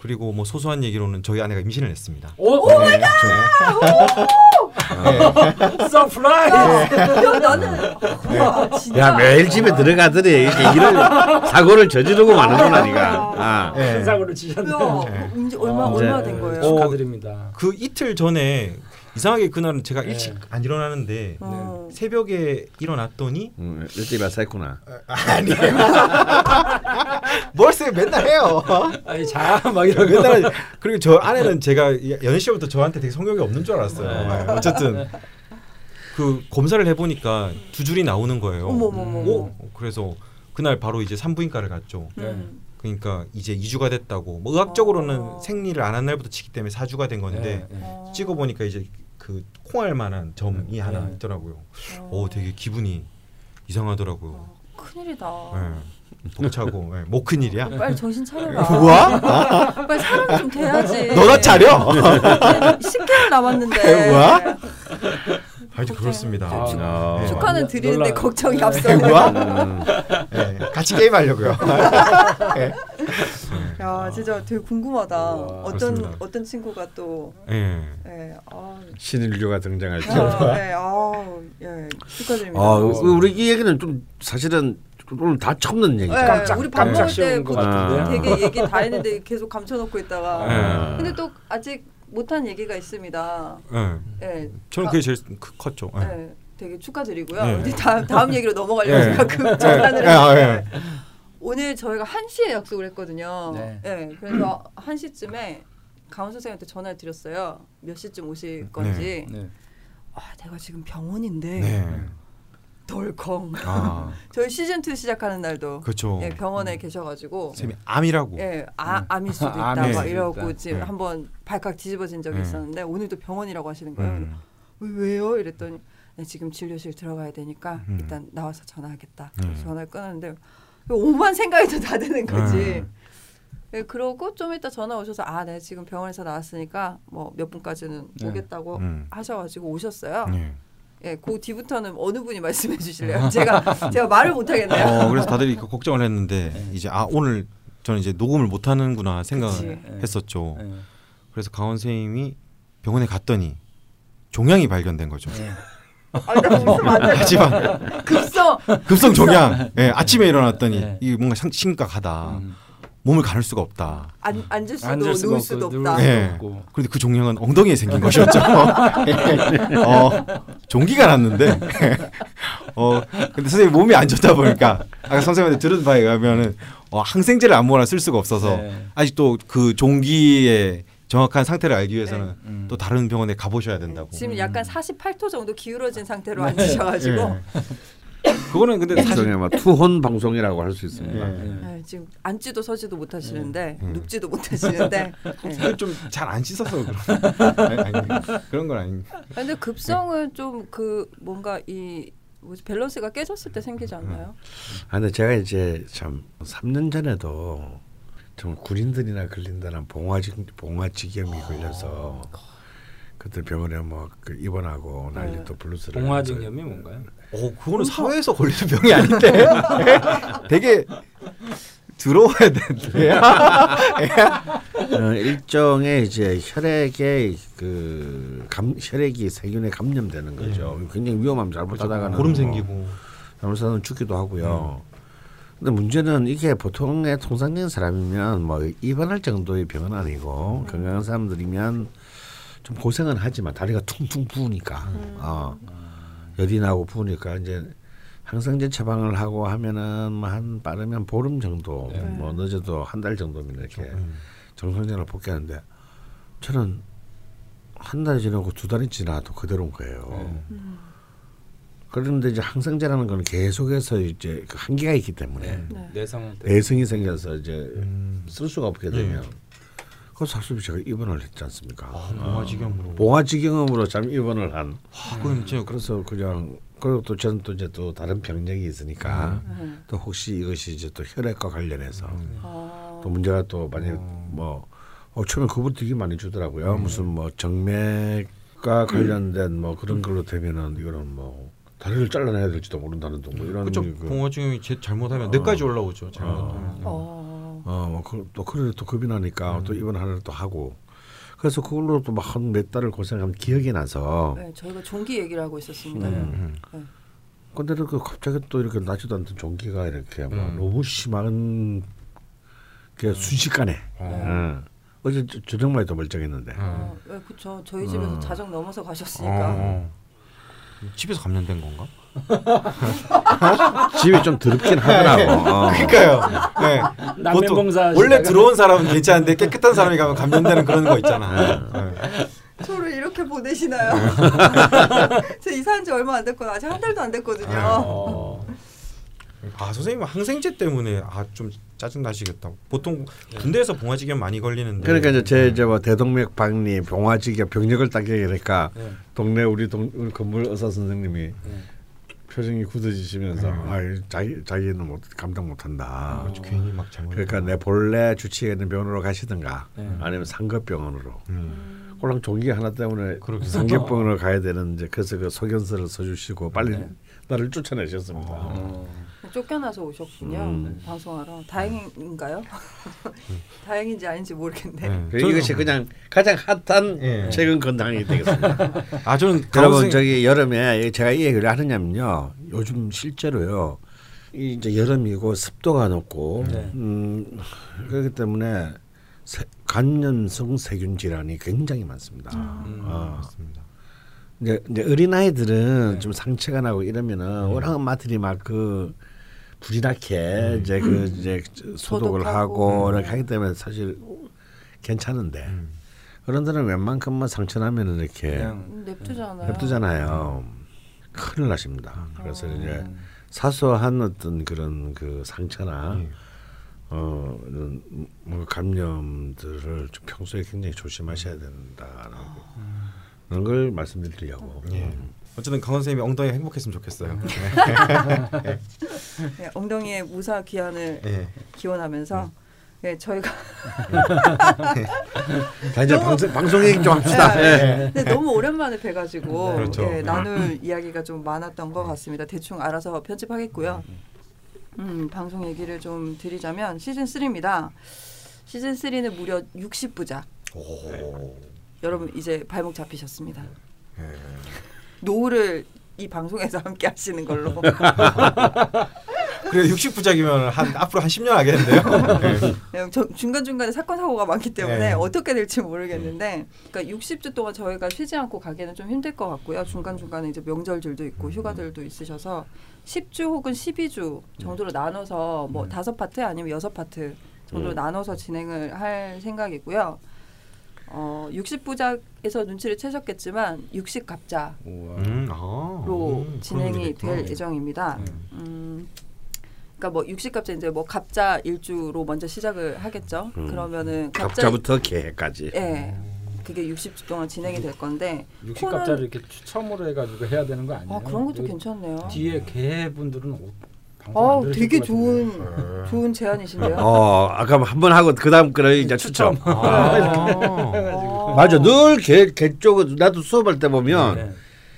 그리고 뭐 소소한 얘기로는 저희 아내가 임신을 했습니다. 오, oh my God! surprise! 야, 나는 와, 진짜. 야 매일 집에 들어가더니 이렇게 이런 사고를 저지르고 마는구나 니가. 아. 네. 큰 사고를 치셨네요. 야, 얼마 어, 얼마 된 어, 거예요? 축하드립니다. 그 이틀 전에 이상하게 그날은 제가 네. 일찍 안 일어나는데 어. 새벽에 일어났더니 음, 일찍 일어서 했구나. 아니에요. 뭘쎄 맨날 해요. 아니 자막 이런 거. 맨날 그리고 저 아내는 제가 연희 씨부터 저한테 되게 성욕이 없는 줄 알았어요. 네, 어쨌든 그 검사를 해보니까 두 줄이 나오는 거예요. 오, 그래서 그날 바로 이제 산부인과를 갔죠. 음. 그러니까 이제 2주가 됐다고. 뭐 의학적으로는 어. 생리를 안 한 날부터 치기 때문에 4주가 된 건데 네, 네. 어. 찍어 보니까 이제 그 콩알 만한 점이 네. 하나 네. 있더라고요. 어. 오, 되게 기분이 이상하더라고요. 큰일이다. 네. 벅차고 네. 뭐 큰일이야? 빨리 정신 차려라. 우와? (laughs) 빨리 사람 좀 돼야지. 너나 차려. 10개월 남았는데. 우와? (laughs) 하여튼 그렇습니다. 아, 어. 네. 축하는 드리는데 놀라- 걱정이 앞서요. 음. 네. 같이 게임 하려고요. (laughs) 네. 야, 진짜 되게 궁금하다. 우와, 어떤 그렇습니다. 어떤 친구가 또 네. 예, 아, 신인류가 등장할지. 아, 예, 아, 예, 축하드립니다. 아, 우리 이 얘기는 좀 사실은 오늘 다 처음 듣는 얘기죠. 예, 깜짝- 우리 밥 먹을 때 같은데. 되게 얘기 다 했는데 계속 감춰놓고 있다가 네. 근데 또 아직 못한 얘기가 있습니다. 예. 예. 저는 그게 제일 크- 컸죠. 예. 예. 되게 축하드리고요. 네. 이제 다음 다음 얘기로 넘어가려고 예. 제가 그 전환을 예, 아, 예. 오늘 저희가 1시에 약속을 했거든요. 네. 예. 그래서 1시쯤에 강원 선생님한테 전화를 드렸어요. 몇 시쯤 오실 건지. 네. 아, 내가 지금 병원인데 네. 덜컹. 아, (laughs) 저희 시즌 2 시작하는 날도 그렇죠. 예, 병원에 계셔가지고 쌤이 암이라고. 예, 아, 암일 수도 있다 암일 막 이러고 있다. 지금 네. 한번 발칵 뒤집어진 적이 네. 있었는데 오늘도 병원이라고 하시는 거예요. 음. 왜, 왜요? 이랬더니 네, 지금 진료실 들어가야 되니까 음. 일단 나와서 전화하겠다. 네. 전화를 끊었는데 오만 생각이 더 다 드는 거지. 네. 예, 그러고 좀 이따 전화 오셔서 아, 네 지금 병원에서 나왔으니까 뭐 몇 분까지는 네. 오겠다고 음. 하셔가지고 오셨어요. 네. 예, 그 뒤부터는 어느 분이 말씀해 주실래요? (laughs) 제가 제가 말을 못 하겠네요. 어, 그래서 다들 이렇게 걱정을 했는데 이제 아 오늘 저는 이제 녹음을 못 하는구나 생각을 그치. 했었죠. 네. 그래서 강원 선생님이 병원에 갔더니 종양이 발견된 거죠. 네. 아, 나안 돼. 하지만 급성. 급성 종양. (laughs) 예, 아침에 일어났더니 네. 이게 뭔가 상- 심각하다. 음. 몸을 가눌 수가 없다. 안, 앉을 수도 앉을 수가 누울 없고 수도 없다. 예. 그런데 그 종양은 엉덩이에 생긴 (laughs) 것이었죠. (laughs) 어, 종기가 났는데, 어, 근데 선생님 몸이 안 좋다 보니까, 아까 선생님한테 들은 바에 가면은, 어, 항생제를 아무거나 쓸 수가 없어서, 네. 아직도 그 종기의 정확한 상태를 알기 위해서는 네. 음. 또 다른 병원에 가보셔야 된다고. 지금 약간 48도 정도 기울어진 상태로 네. 앉으셔가지고 예. 그거는 근데 사실, 일종의 뭐 투혼 방송이라고 할 수 있습니다. 예. 네. 네, 지금 앉지도 서지도 못하시는데 음. 눕지도 못하시는데 네. 좀잘 안 씻어서 그런, 아니, 아니, 그런 건 아닙니다. 근데 급성은 좀 그 뭔가 이 뭐지 밸런스가 깨졌을 때 생기지 않나요? 아, 근데 제가 이제 참 3년 전에도 정말 군인들이나 걸린다는 봉화지 봉화지겸이 걸려서 그때 병원에 뭐그 입원하고 난리 네. 또 블루스를 봉화증염이 뭔가요? 어, 그거는 사회에서 걸리는 병이 아닌데. (laughs) 되게 들어와야 되는데. (laughs) 어, 일종의 이제 혈액에 그 감, 혈액이 세균에 감염되는 거죠. 굉장히 위험함 잘못하다가는 고름 뭐 생기고. 잘못하면 죽기도 하고요. 근데 문제는 이게 보통의 통상적인 사람이면 뭐 입원할 정도의 병은 아니고 건강한 사람들이면 좀 고생은 하지만 다리가 퉁퉁 부으니까 어, 열이 나고 부으니까 이제 항생제 처방을 하고 하면은 뭐한 빠르면 보름 정도 네. 뭐 늦어도 한 달 정도면 이렇게 음. 정상적으로 복귀하는데 저는 한 달이 지나고 두 달이 지나도 그대로인 거예요. 네. 그런데 이제 항생제라는 건 계속해서 이제 그 한계가 있기 때문에 네. 내성 내성이 생겨서 이제 음. 쓸 수가 없게 되면 그 사실 제가 입원을 했지 않습니까? 아, 봉화지겸으로. 봉화지경으로 참 입원을 한. 아, 그럼 진짜 그래서 그냥 그리고 또 저는 또 이제 또 다른 병력이 있으니까 네. 또 혹시 이것이 이제 또 혈액과 관련해서 아, 또 문제가 또 만약 뭐 어, 처음에 그걸 되게 많이 주더라고요. 무슨 뭐 정맥과 관련된 뭐 그런 걸로 되면은 이거는 뭐 다리를 잘라내야 될지도 모른다는 둥뭐 이런 그쵸 그, 봉화증이 제 잘못하면 뇌까지 올라오죠. 잘못하면. 어, 어뭐또 그래 또 겁이 나니까 또 입원 하나를 또 하고 그래서 그걸로 또 막 한 몇 달을 고생하면 기억이 나서 네, 저희가 종기 얘기를 하고 있었습니다. 음. 근데 그 갑자기 또 이렇게 나지도 않던 종기가 이렇게 막 음. 너무 심한 게 순식간에 응. 어제 저- 저녁만 해도 멀쩡했는데 어, 네, 그렇죠. 저희 집에서 어. 자정 넘어서 가셨으니까. 어. 집에서 감염된 건가? (laughs) 집이 좀 더럽긴 하더라고 어. 그러니까요. 네. 남면봉사 원래 들어온 사람은 괜찮은데 깨끗한 사람이 가면 감염되는 그런 거 있잖아. 네. 저를 이렇게 보내시나요? (laughs) 저 이사한 지 얼마 안 됐거든요. 아직 한 달도 안 됐거든요. 어. 아 선생님은 항생제 때문에 아좀 짜증 나시겠다. 보통 군대에서 봉화지겸 많이 걸리는데. 그러니까 이제 제 이제 뭐 대동맥 박리 봉화지게 병력을 딱 얘기하니까 네. 동네 우리 동 우리 건물 의사 선생님이 네. 표정이 굳어지시면서 음. 아 자기 자기는 못 감당 못한다. 그렇죠. 괜히 막 잘못. 그러니까 내 본래 주치에 있는 병원으로 가시든가 네. 아니면 상급병원으로. 음. 꼴랑 종기 하나 때문에 그러게. 상급병원으로 가야 되는데 그래서 그 소견서를 써주시고 빨리 네. 나를 쫓아내셨습니다. 어. 쫓겨나서 오셨군요. 음. 방송하러. 다행인가요? (laughs) 다행인지 아닌지 모르겠네. 네. 그 이것이 그냥 가장 핫한 예. 최근 건강이 되겠습니다. (laughs) 아 저는 여러분 저기 여름에 제가 이 얘기를 하느냐면요. 요즘 실제로요. 이 이제 여름이고 습도가 높고 네. 음, 그렇기 때문에 세, 간염성 세균 질환이 굉장히 많습니다. 음, 어. 맞습니다. 이제, 이제 어린 아이들은 네. 좀 상처가 나고 이러면은 워낙 엄마들이 막그 부지런하게 이제 그 이제 소독을. 하고 네. 이렇게 하기 때문에 사실 괜찮은데 음. 어른들은 웬만큼만 상처 나면은 이렇게 음, 냅두잖아요. 냅두잖아요. 큰일 나십니다. 그래서 이제 사소한 어떤 그런 그 상처나 예. 어 이런 뭐 감염들을 좀 평소에 굉장히 조심하셔야 된다라고 그런 걸 말씀드리려고. 예. 어쨌든 강원 선생님이 엉덩이 행복했으면 좋겠어요. 네, (laughs) 엉덩이의 무사 귀환을 예. 기원하면서 네, 저희가 자 이제 방송 방송 얘기 좀 합시다. 예. 네, 너무 오랜만에 뵈가지고 그렇죠. 예, 나눌 이야기가 좀 많았던 것 같습니다. 대충 알아서 편집하겠고요. 음, 방송 얘기를 좀 드리자면 시즌 3입니다. 시즌 3는 무려 60부작. 오. 여러분 이제 발목 잡히셨습니다. 예. 노후를 이 방송에서 함께 하시는 걸로. (laughs) 그래 60부작이면 한 앞으로 한 10년 하겠는데요. (laughs) 네, 중간 중간에 사건 사고가 많기 때문에 네. 어떻게 될지 모르겠는데, 그러니까 60주 동안 저희가 쉬지 않고 가기는 좀 힘들 것 같고요. 중간 중간에 이제 명절들도 있고 휴가들도 있으셔서 10주 혹은 12주 정도로 나눠서 뭐 다섯 파트 아니면 여섯 파트 정도로 음. 나눠서 진행을 할 생각이고요. 어, 60부작에서 눈치를 채셨겠지만 60갑자로 우와. 음, 아. 음, 진행이 될. 예정입니다. 네. 음, 그러니까 뭐 60갑자 이제 뭐 갑자 일주로 먼저 시작을 하겠죠. 음. 그러면은 갑자 갑자 부터 개까지. 예. 그게 60주 동안 진행이 될 건데 60갑자를 이렇게 추첨으로 해가지고 해야 되는 거 아니에요? 아 그런 것도 여기 괜찮네요. 뒤에 개 분들은 아 들으실 되게 것 좋은 같은데. 좋은 제안이신데요. 어 아까 한 번 하고 그 다음 거를 이제 추첨. 아. (laughs) 어. 맞아 늘개개 쪽은 나도 수업할 때 보면 네.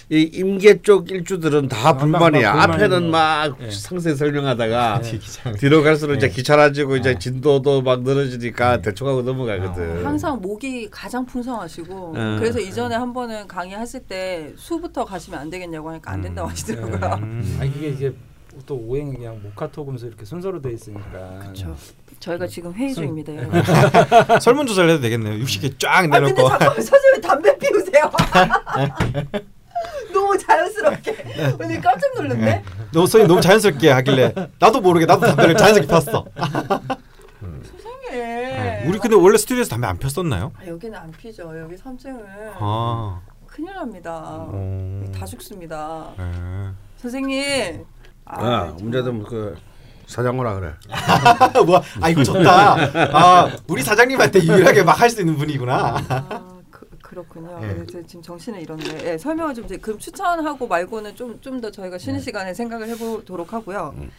이 임계 쪽 일주들은 다 아, 막, 불만이야. 막 앞에는 불만이고. 막 예. 상세 설명하다가 뒤에 기장. 뒤로 갈수록 이제 네. 귀찮아지고 이제 네. 진도도 막 늘어지니까 대충 하고 넘어가거든. 항상 목이 가장 풍성하시고 음. 그래서 이전에 한 번은 강의하실 때 수부터 가시면 안 되겠냐고 하니까 안 된다고 하시더라고요. 음. 아니 그게 이제 또 오행 그냥 모카토금수 이렇게 순서로 돼 있으니까. 그렇죠. 저희가 지금 회의 중입니다. 네. 여러분. (laughs) 설문 조사를 해도 되겠네요. 60개 쫙아 근데 내놓고. 잠깐만 선생님 담배 피우세요. (laughs) 너무 자연스럽게 오늘 깜짝 놀랐네. 너 선생님 너무 자연스럽게 하길래 나도 모르게 나도 담배를 자연스럽게 폈어. (laughs) 세상에. 우리 근데 원래 스튜디오에서 담배 안 폈었나요? 아, 여기는 안 피죠. 여기 3층은 아. 큰일 납니다. 어. 다 죽습니다. 예. 선생님. 아, 야, 정말. 문제도 그 사장 오라 그래. (laughs) 뭐, 아 이거 좋다. 아 우리 사장님한테 유일하게 막 할 수 있는 분이구나. 아, 그, 그렇군요. 예. 네, 저 지금 정신을 잃었네. 예, 설명을 좀 이제 그럼 추천하고 말고는 좀 좀 더 저희가 네. 쉬는 시간에 생각을 해보도록 하고요. 음.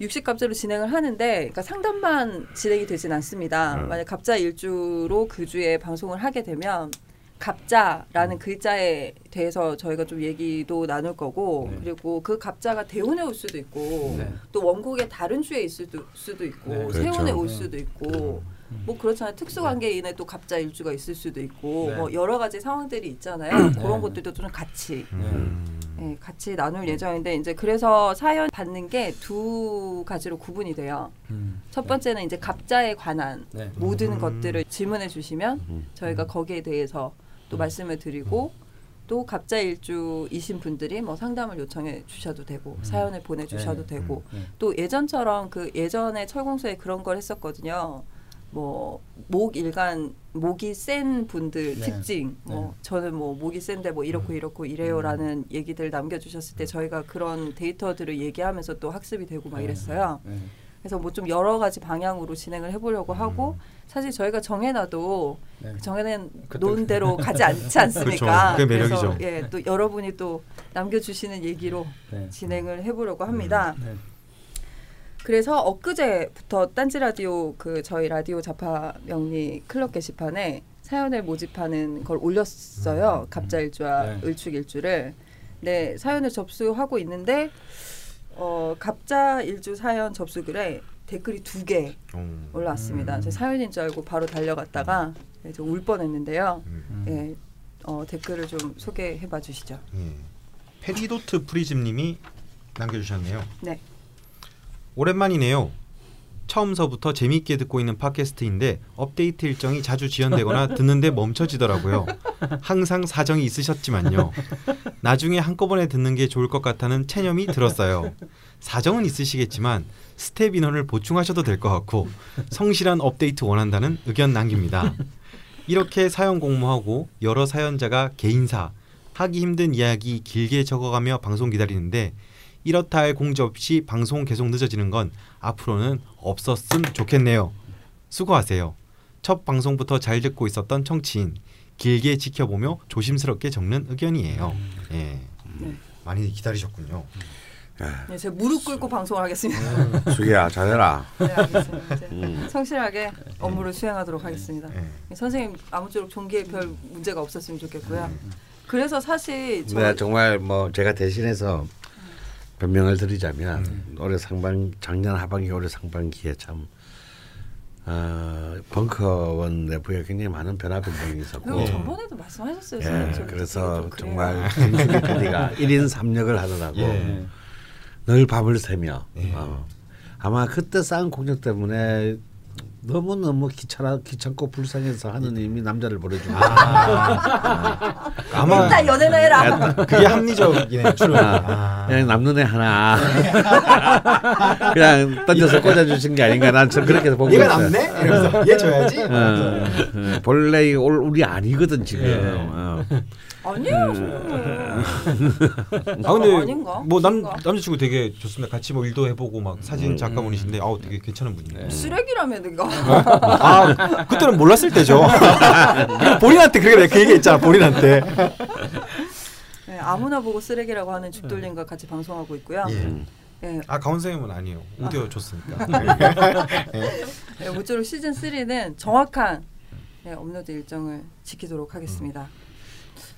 60갑자로 진행을 하는데 그러니까 상담만 진행이 되진 않습니다. 음. 만약 갑자 일주로 그 주에 방송을 하게 되면 갑자라는 글자에 대해서 저희가 좀 얘기도 나눌 거고 네. 그리고 그 갑자가 대운에 올 수도 있고 네. 또 원곡의 다른 주에 있을 수도, 수도 있고 네. 세운에 그렇죠. 올 네. 수도 있고 뭐 그렇잖아요. 특수관계인의 또 갑자 일주가 있을 수도 있고 네. 뭐 여러 가지 상황들이 있잖아요. 네. 그런 것들도 좀 같이 음. 예, 같이 나눌 예정인데 이제 그래서 사연 받는 게 두 가지로 구분이 돼요. 음. 첫 번째는 이제 갑자에 관한 네. 모든 음. 것들을 질문해 주시면 음. 저희가 거기에 대해서 또 말씀을 드리고 또 갑자 일주이신 분들이 뭐 상담을 요청해 주셔도 되고 사연을 보내 주셔도 네. 되고 네. 또 예전처럼 그 예전에 철공소에 그런 걸 했었거든요. 뭐 목 일간 목이 센 분들 네. 특징 뭐 저는 뭐 목이 센데 뭐 이렇고 이렇고 이래요라는 얘기들 남겨 주셨을 때 저희가 그런 데이터들을 얘기하면서 또 학습이 되고 막 네. 이랬어요. 네. 그래서 뭐 좀 여러 가지 방향으로 진행을 해 보려고 하고 사실 저희가 정해놔도 네. 정해낸 그때- 놓은 대로 가지 않지 (laughs) 않습니까? 그렇죠. 그게 그래서 매력이죠. 예, 또 여러분이 또 남겨주시는 얘기로 네. 진행을 해보려고 합니다. 네. 그래서 엊그제부터 딴지 라디오 그 저희 라디오 자파 명리 클럽 게시판에 사연을 모집하는 걸 올렸어요. 갑자일주와 네. 을축일주를. 네, 사연을 접수하고 있는데 어, 갑자일주 사연 접수글에 댓글이 두개 음. 올라왔습니다. 음. 제 사연인 줄 알고 바로 달려갔다가 네, 저 울 뻔했는데요. 음. 예, 어, 댓글을 좀 소개해봐 주시죠. 예. 페리도트 프리즘님이 남겨주셨네요. 네. 오랜만이네요. 처음서부터 재미있게 듣고 있는 팟캐스트인데 업데이트 일정이 자주 지연되거나 (laughs) 듣는데 멈춰지더라고요. 항상 사정이 있으셨지만요. 나중에 한꺼번에 듣는 게 좋을 것 같다는 체념이 들었어요. 사정은 있으시겠지만 스텝 인원을 보충하셔도 될 것 같고 성실한 업데이트 원한다는 의견 남깁니다. 이렇게 사연 공모하고 여러 사연자가 개인사 하기 힘든 이야기 길게 적어가며 방송 기다리는데 이렇다 할 공지 없이 방송 계속 늦어지는 건 앞으로는 없었음 좋겠네요. 수고하세요. 첫 방송부터 잘 듣고 있었던 청취인 길게 지켜보며 조심스럽게 적는 의견이에요. 예. 네. 많이 기다리셨군요. 네, 제가 무릎 꿇고 방송을 하겠습니다. 수기야 잘해라. 네, 알겠습니다. 음. 성실하게 업무를 수행하도록 하겠습니다. 예. 선생님 아무쪼록 종기에 별 문제가 없었으면 좋겠고요. 그래서 사실 저네 정말 뭐 제가 대신해서 변명을 드리자면 올해 상반 작년 하반기 올해 상반기에 참 어, 벙커원 내부에 굉장히 많은 변화 변동이 있었고 전번에도 말씀하셨어요. 예, 그래서. 정말 김수기 PD가 1인 3역을 하느라고 예. 늘 밤을 새며 예. 어, 아마 그때 쌓은 공력 때문에 너무 너무 귀찮아 귀찮고 불쌍해서 하느님이 남자를 보내준 거예요. 아마 일단 연애나 해라. 그게 합리적이네요. 주로. 아. 그냥 남는 애 하나 (laughs) 그냥 던져서 꽂아주신 게 아닌가 난좀 그렇게 보고 얘가 있어요. 남네? 이러면서 얘 줘야지. 어, 어, 본래 우리 아니거든 지금. 예. 어. (laughs) 아니에요. 아 근데 아닌가? 뭐남 아닌가? 남자친구 되게 좋습니다. 같이 뭐 일도 해보고 막 사진 음. 작가분이신데 아우 되게 괜찮은 분이네. 쓰레기라며 내가. 아 그때는 몰랐을 때죠. (laughs) 본인한테 그렇게 그 얘기했잖아. 본인한테. 네, 아무나 보고 쓰레기라고 하는 죽돌림과 같이 방송하고 있고요. 예. 예, 아 가온 선생님은 아니에요. 오디오 좋습니까? (laughs) 네, 모쪼록 시즌 3는 정확한 네, 업로드 일정을 지키도록 하겠습니다.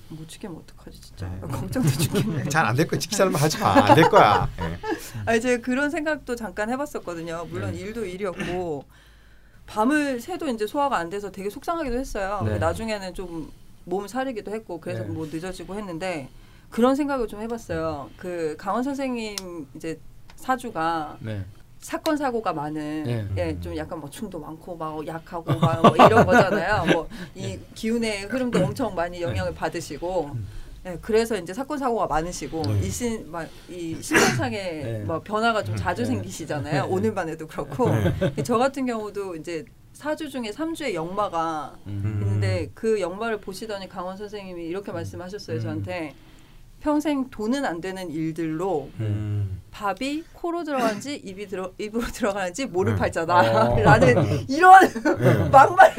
못 지키면 어떡하지 진짜 네. 걱정돼 죽겠네. 잘 안 될 거야. 직살만 하지 마. 안 될 거야. 예. 아니 제가 그런 생각도 잠깐 해봤었거든요. 물론 일도 일이었고 밤을 새도 이제 소화가 안 돼서 되게 속상하기도 했어요. 네. 나중에는 좀 몸을 사리기도 했고 그래서 네. 뭐 늦어지고 했는데 그런 생각을 좀 해봤어요. 그 강원 선생님 이제 사주가 네. 사건 사고가 많은 네. 예, 좀 약간 뭐 충도 많고 막 약하고 막 뭐 이런 거잖아요. (laughs) 뭐 이 기운의 흐름도 엄청 많이 영향을 받으시고 예, 그래서 이제 사건 사고가 많으시고 네. 이신 막이 신장상에 네. 뭐 변화가 좀 자주 네. 생기시잖아요. 네. 오늘만 해도 그렇고 저 같은 경우도 이제 사주 중에 삼주에 역마가 음. 있는데 그 역마를 보시더니 강원 선생님이 이렇게 말씀하셨어요 음. 저한테 평생 돈은 안 되는 일들로 음. 밥이 코로 들어가는지 입이 들어 입으로 들어가는지 모를 네. 팔자다라는 (laughs) 이런 막말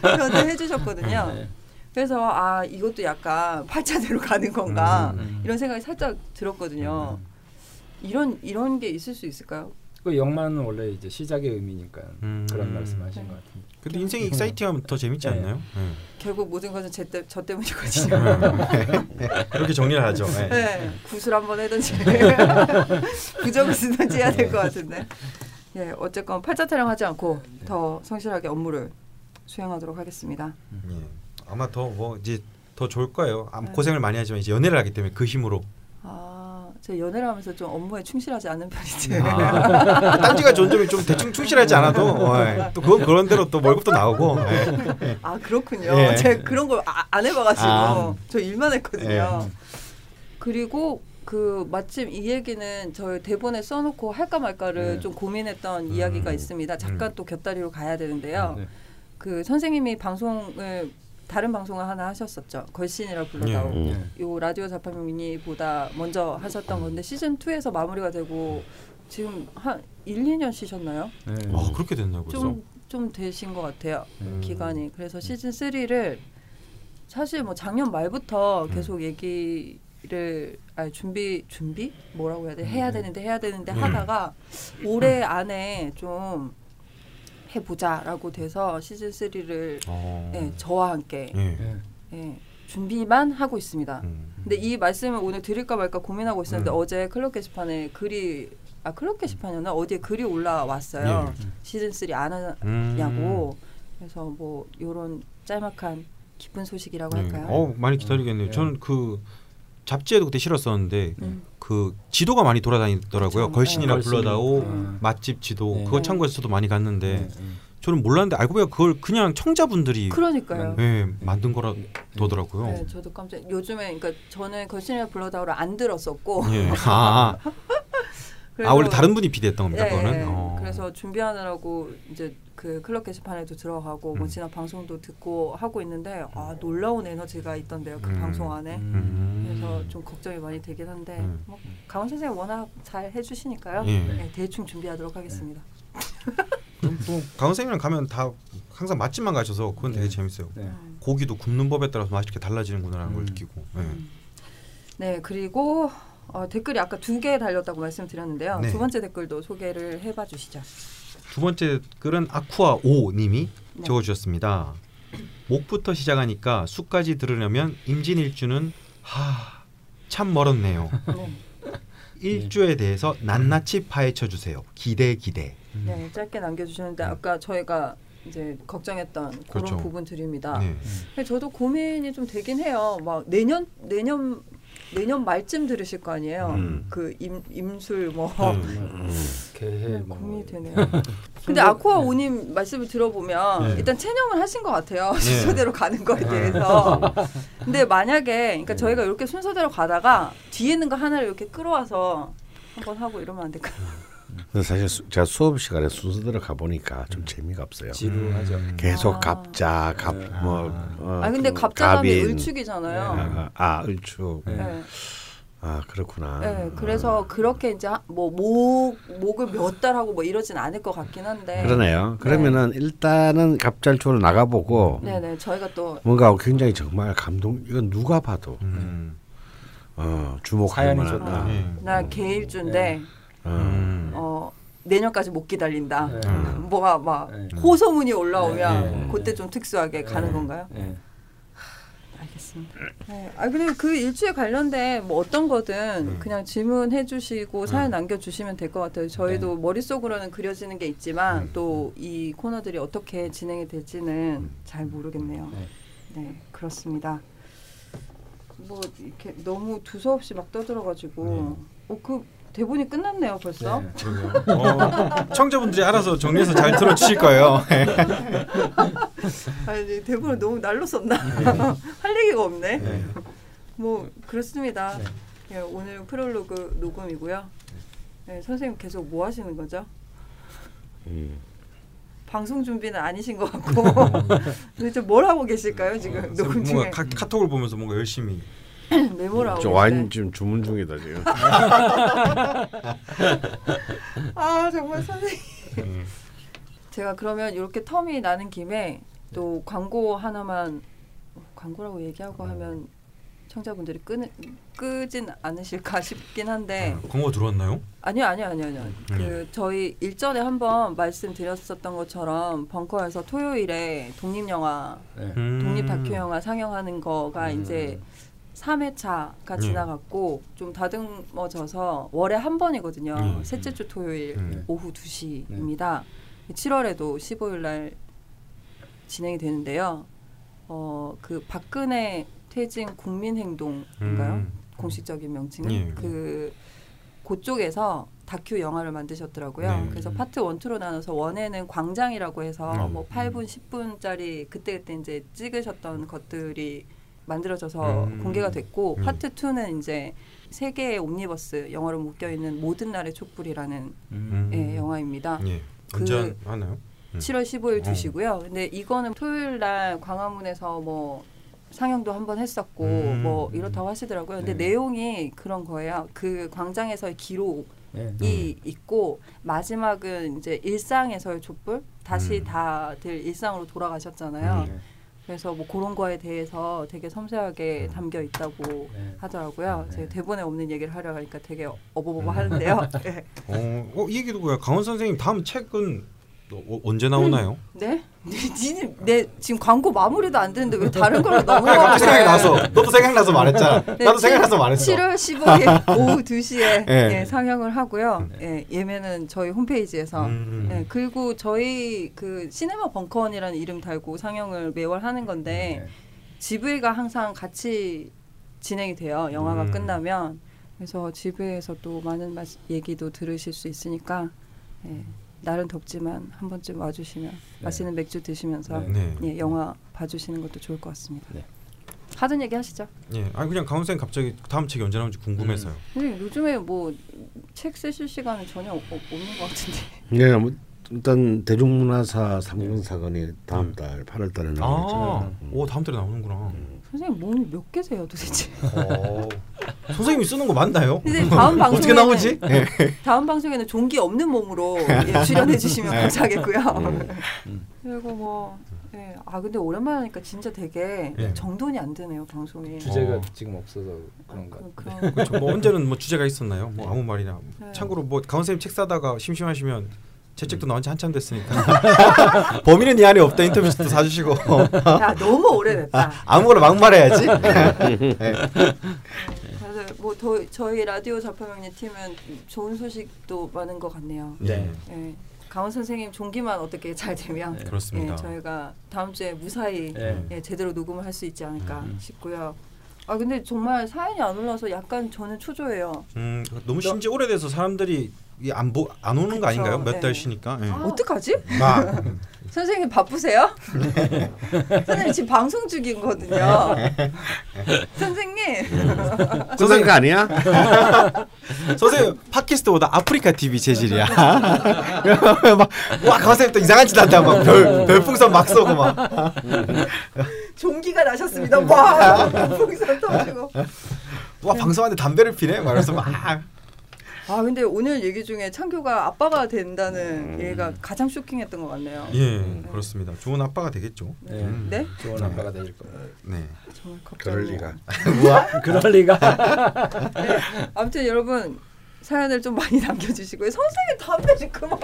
저한테 해주셨거든요. 네. 그래서 아 이것도 약간 팔자대로 가는 건가 음. 이런 생각이 살짝 들었거든요. 이런 이런 게 있을 수 있을까요? 그 영만은 원래 이제 시작의 의미니까 음. 그런 말씀하신 네. 것 같은데. 근데 인생이 익사이팅하면 더 재밌지 네. 않나요? 예. 결국 모든 것은 제 때, 저 때문이거든요. (laughs) 그렇게 정리를 하죠. 예. 네, 구슬 한번 해든지 (laughs) 부적을 쓰든지 해야 될 것 같은데. 예, 어쨌건 팔자 타령하지 않고 더 성실하게 업무를 수행하도록 하겠습니다. 예. 아마 더 뭐 이제 더 좋을 거예요. 아, 네. 고생을 많이 하지만 이제 연애를 하기 때문에 그 힘으로 아, 제가 연애를 하면서 좀 업무에 충실하지 않는 편이지. 아. (laughs) 딴지가 좋은 점이 좀 대충 충실하지 않아도 어, 예. 또 그건 그런 대로 또 월급도 나오고 예. 아 그렇군요. 예. 제가 그런 걸안 해봐가지고 아. 저 일만 했거든요. 예. 그리고 그 마침 이 얘기는 저희 대본에 써놓고 할까 말까를 네. 좀 고민했던 음. 이야기가 있습니다. 잠깐 음. 또 곁다리로 가야 되는데요. 네. 그 선생님이 방송을 다른 방송을 하나 하셨었죠. 걸신이라 불러다오. 음. 네. 요 라디오 자판 미니보다 먼저 하셨던 건데 시즌 2에서 마무리가 되고 지금 한 1, 2년 쉬셨나요? 네. 아 그렇게 됐나요? 좀 좀 되신 것 같아요. 음. 기간이. 그래서 시즌 3를 사실 뭐 작년 말부터 음. 계속 얘기를 아니 준비 준비 뭐라고 해야 돼 해야 되는데 해야 되는데 음. 하다가 올해 안에 좀 해보자라고 돼서 시즌 3를 어. 예, 저와 함께 예. 네. 예, 준비만 하고 있습니다. 음. 근데 이 말씀을 오늘 드릴까 말까 고민하고 있었는데 음. 어제 클럽 게시판에 글이 아 클럽 게시판이었나 어디에 글이 올라왔어요. 예. 시즌 3안 음. 하냐고. 그래서 뭐 요런 짤막한 기쁜 소식이라고 네. 할까요? 어 많이 기다리겠네요. 네. 저는 그 잡지에도 그때 실었었는데 음. 그 지도가 많이 돌아다니더라고요. 그쵸. 걸신이라 네. 불러다오 걸신. 맛집 지도 네. 그거 참고해서 저도 많이 갔는데 네, 네. 저는 몰랐는데 알고 보니까 그걸 그냥 청자분들이 그러니까요. 예, 만든 거라더라고요. 네, 저도 깜짝. 요즘에 그러니까 저는 걸신이라 불러다오를 안 들었었고. 예. 아, (laughs) 아, 원래 다른 분이 비대했던 겁니다. 예, 그거는. 예. 어. 그래서 준비하느라고 이제 그 클럽 게시판에도 들어가고 뭐 음. 지난 방송도 듣고 하고 있는데 아 놀라운 에너지가 있던데요 그 음. 방송 안에. 음. 그래서 좀 걱정이 많이 되긴 한데 음. 뭐 강원 선생님 워낙 잘 해주시니까요. 예. 네, 대충 준비하도록 하겠습니다. 또 강원 선생님이랑 가면 다 항상 맛집만 가셔서 그건 되게 네. 재밌어요. 네. 음. 고기도 굽는 법에 따라서 맛이 이렇게 달라지는구나라는 걸 음. 느끼고. 예. 네 그리고 어, 댓글이 아까 두 개 달렸다고 말씀드렸는데요. 네. 두 번째 댓글도 소개를 해봐 주시죠. 두 번째 글은 아쿠아 오 님이 네. 적어주셨습니다. 목부터 시작하니까 수까지 들으려면 임진일주는 하, 참 멀었네요. (laughs) 네. 일주에 대해서 낱낱이 파헤쳐 주세요. 기대 기대. 네 짧게 남겨주셨는데 아까 저희가 이제 걱정했던 그런 그렇죠. 부분들입니다. 네. 저도 고민이 좀 되긴 해요. 막 내년 내년 내년 말쯤 들으실 거 아니에요. 음. 그 임, 임술 뭐 음. 개해 네, 뭐 고민이 되네요. 근데 아쿠아 오님 말씀을 들어보면 네. 일단 체념을 하신 것 같아요. 네. 순서대로 가는 거에 대해서. (laughs) 근데 만약에 그러니까 저희가 이렇게 순서대로 가다가 뒤에 있는 거 하나를 이렇게 끌어와서 한번 하고 이러면 안 될까요? 근데 사실 수, 제가 수업 시간에 순서대로 가 보니까 좀 재미가 없어요. 지루하죠. 음. 계속 아. 갑자 네. 갑뭐 어, 아 근데 그 갑자감이 갑인. 을축이잖아요. 아, 아 을축. 네. 네. 아 그렇구나. 네, 그래서 그렇게 이제 뭐 목 목을 몇 달 하고 뭐 이러진 않을 것 같긴 한데. 그러네요. 그러면은 일단은 갑잘초를 나가보고 네네 저희가 또 뭔가 굉장히 정말 감동. 이건 누가 봐도 음. 어, 주목할 만하다. 좋다. 네. 나 개일주인데 어. 음. 어 내년까지 못 기다린다. 네. 음. 뭐가 막 네. 호소문이 올라오면 네. 그때 좀 특수하게 가는 건가요? 네. 알겠습니다. 네. 아 그리고 그 일주에 관련된 뭐 어떤 거든 음. 그냥 질문해 주시고 사연 남겨 주시면 될 것 같아요. 저희도 네. 머릿속으로는 그려지는 게 있지만 음. 또이 코너들이 어떻게 진행이 될지는 음. 잘 모르겠네요. 네. 네, 그렇습니다. 뭐 이렇게 너무 두서없이 막 떠들어 가지고 어 그 대본이 끝났네요 벌써. 네. 어, (laughs) 청자분들이 알아서 정리해서 잘 들어주실 거예요. (laughs) 아니 대본을 너무 날로 썼나? (laughs) 할 얘기가 없네. 네. 뭐 그렇습니다. 네. 예, 오늘 프롤로그 녹음이고요. 네, 선생님 계속 뭐 하시는 거죠? 음. 방송 준비는 아니신 것 같고 도대체 뭘 하고 계실까요 지금 녹음 중에 뭔가 카, 카톡을 보면서 뭔가 열심히. (coughs) 메모를 하고 저 계세요? 와인 지금 주문 중이다 지금. (laughs) 아 정말 선생님 음. 제가 그러면 이렇게 텀이 나는 김에 또 광고 하나만 광고라고 얘기하고 하면 청자분들이 끄 끄진 않으실까 싶긴 한데 아, 광고 들어왔나요? 아니요 아니요 아니요 아니요 그 음. 저희 일전에 한번 말씀드렸었던 것처럼 벙커에서 토요일에 독립 영화 네. 음. 독립 다큐 영화 상영하는 거가 음. 이제 3회차가 음. 지나갔고 좀 다듬어져서 월에 한 번이거든요. 음. 셋째 주 토요일 음. 오후 2시입니다. 7월에도 15일 날 진행이 되는데요. 어, 그 박근혜 퇴진 국민행동인가요? 음. 공식적인 명칭은 예. 그 그쪽에서 다큐 영화를 만드셨더라고요. 네. 그래서 파트 one two로 나눠서 one에는 광장이라고 해서 음. 뭐 8분, 10분짜리 그때 그때 이제 찍으셨던 것들이 만들어져서 음. 공개가 됐고 음. 파트 2는 이제 세 개의 옴니버스 영화로 묶여 있는 모든 날의 촛불이라는 음. 음. 예, 영화입니다. 예. 그- 하나요? 음. 7월 15일 어. 2시고요. 근데 이거는 토요일 날 광화문에서 뭐 상영도 한번 했었고 음. 뭐 이렇다고 하시더라고요. 근데 네. 내용이 그런 거예요. 그 광장에서의 기록이 네. 있고 마지막은 이제 일상에서의 촛불 다시 음. 다들 일상으로 돌아가셨잖아요. 네. 그래서 뭐 그런 거에 대해서 되게 섬세하게 음. 담겨 있다고 네. 하더라고요. 네. 제가 대본에 없는 얘기를 하려 하니까 되게 어버버버 하는데요. 네. (laughs) 어, 어, 이 얘기도 뭐야? 강원 선생님 다음 책은 어, 언제 나오나요? 네? (laughs) 니는 내 지금 광고 마무리도 안 되는데 왜 다른 걸로 (laughs) 넘어가? 생각이 나서 너도 생각나서 말했잖아. 네, 나도 생각나서 말했어. 7월 15일 오후 (laughs) 2시에 예. 예, 상영을 하고요. 예, 예매는 저희 홈페이지에서. 음. 예, 그리고 저희 그 시네마 벙커원이라는 이름 달고 상영을 매월 하는 건데 네. 지브이가 항상 같이 진행이 돼요. 영화가 음. 끝나면 그래서 집에서 또 많은 마, 얘기도 들으실 수 있으니까 예, 날은 덥지만 한 번쯤 와주시면 맛있는 맥주 드시면서 네. 예, 영화 봐주시는 것도 좋을 것 같습니다. 네. 하던 얘기 하시죠. 예. 아니 그냥 강원 쌤 갑자기 다음 책이 언제 나올지 궁금해서요. 근데 요즘에 뭐 책 쓰실 시간은 전혀 없, 없는 것 같은데. (laughs) 네, 뭐 일단 대중문화사 삼경 사건이 다음 달 8월 달에 아, 나오죠. 오 다음 달에 나오는구나. 선생님 몸이 몇 개세요 도대체? (laughs) 어. 선생님이 쓰는 거 맞나요? 다음 방송에 (laughs) 어떻게 나오지? 예. (laughs) 다음 방송에는 종기 없는 몸으로 예, 출연해 주시면 (laughs) 네. 감사하겠고요. 음. 그리고 뭐, 예. 아 근데 오랜만에 하니까 진짜 되게 예. 정돈이 안 되네요 방송이. 주제가 어. 지금 없어서 그런가. 그, 그런 그렇죠. 뭐 언제는 뭐 주제가 있었나요? 뭐 아무 말이나. 네. 참고로 뭐 강원 쌤책 사다가 심심하시면 제 책도 나온 지 한참 됐으니까 범인은 이 안에 없다 인터뷰도 사주시고 야 너무 오래됐다. 아 무거나 막말해야지. 그래서 뭐 더, 저희 라디오 자파명리 팀은 좋은 소식도 많은 것 같네요. 네. 예. 강원 선생님 종기만 어떻게 잘 되면 네. 그렇습니다. 예, 저희가 다음 주에 무사히 네. 예, 제대로 녹음을 할 수 있지 않을까 음. 싶고요. 아 근데 정말 사연이 안 올라서 약간 저는 초조해요. 음, 너무 신지 오래돼서 사람들이 안, 보, 안 오는 거 그쵸. 아닌가요? 몇달 네. 쉬니까. 예. 아, 어떡하지? 막 (laughs) 선생님 바쁘세요? 선생님 지금 방송 중이거든요. 선생님 그런 거 아니야? (laughs) 선생님 팟캐스트보다 아프리카 TV 재질이야. (laughs) 막, 와 강사님 또 이상한 짓 한다 막별 별풍선 막 쏘고 막. 종기가 나셨습니다. 와 풍선 터지고. 와 방송하는데 담배를 피네. 막 그래서 막. 아 근데 오늘 얘기 중에 창규가 아빠가 된다는 얘가 가장 쇼킹했던 것 같네요. 예 그렇습니다. 좋은 아빠가 되겠죠. 네. 음. 네? 좋은 아빠가 될 거예요. 네. 정말 갑자기 그럴 뭐. 리가. 뭐야? 그럴 리가. (laughs) (laughs) 아무튼 여러분 사연을 좀 많이 (laughs) 남겨주시고요. 선생님 담배 좀 그만.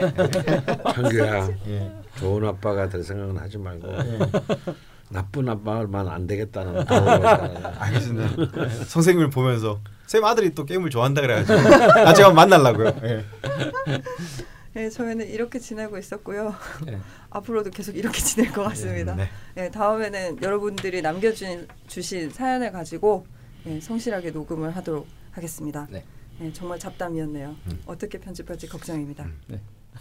창규야, 예. 좋은 아빠가 될 생각은 하지 말고 나쁜 아빠만 안 되겠다는 알겠습니다. 선생님을 보면서 쌤 아들이 또 게임을 좋아한다 그래가지고 나중에 한번 만나려고요. 예. 네, 저희는 이렇게 지내고 있었고요. 네. (laughs) 앞으로도 계속 이렇게 지낼 것 같습니다. 네. 네, 다음에는 여러분들이 남겨주신 주신 사연을 가지고 네, 성실하게 녹음을 하도록 하겠습니다. 네. 네, 정말 잡담이었네요. 음. 어떻게 편집할지 걱정입니다. 네.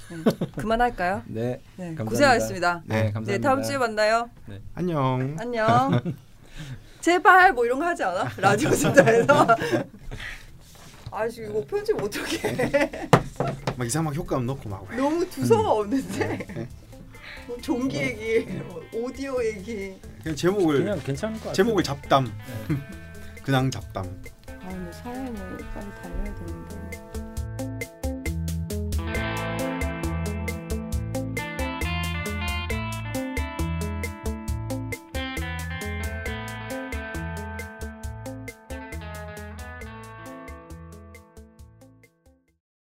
네, 그만할까요? (laughs) 네. 네, 감사합니다. 고생하셨습니다. 네, 네, 감사합니다. 네, 다음 주에 만나요. 안녕. 안녕. (laughs) 제발 뭐 이런 거 하지 않아? (laughs) 라디오 진짜에서. 아 지금 이거 편집 어떻게? 막 이상한 효과음 넣고 막. 너무 두서가 없는데. 뭐 종기 얘기, 뭐 오디오 얘기. 그냥 제목을 그냥 괜찮을 것 같아요. 제목을 잡담. (laughs) 그냥 잡담. 아 근데 사연을 빨리 달려야 되는데.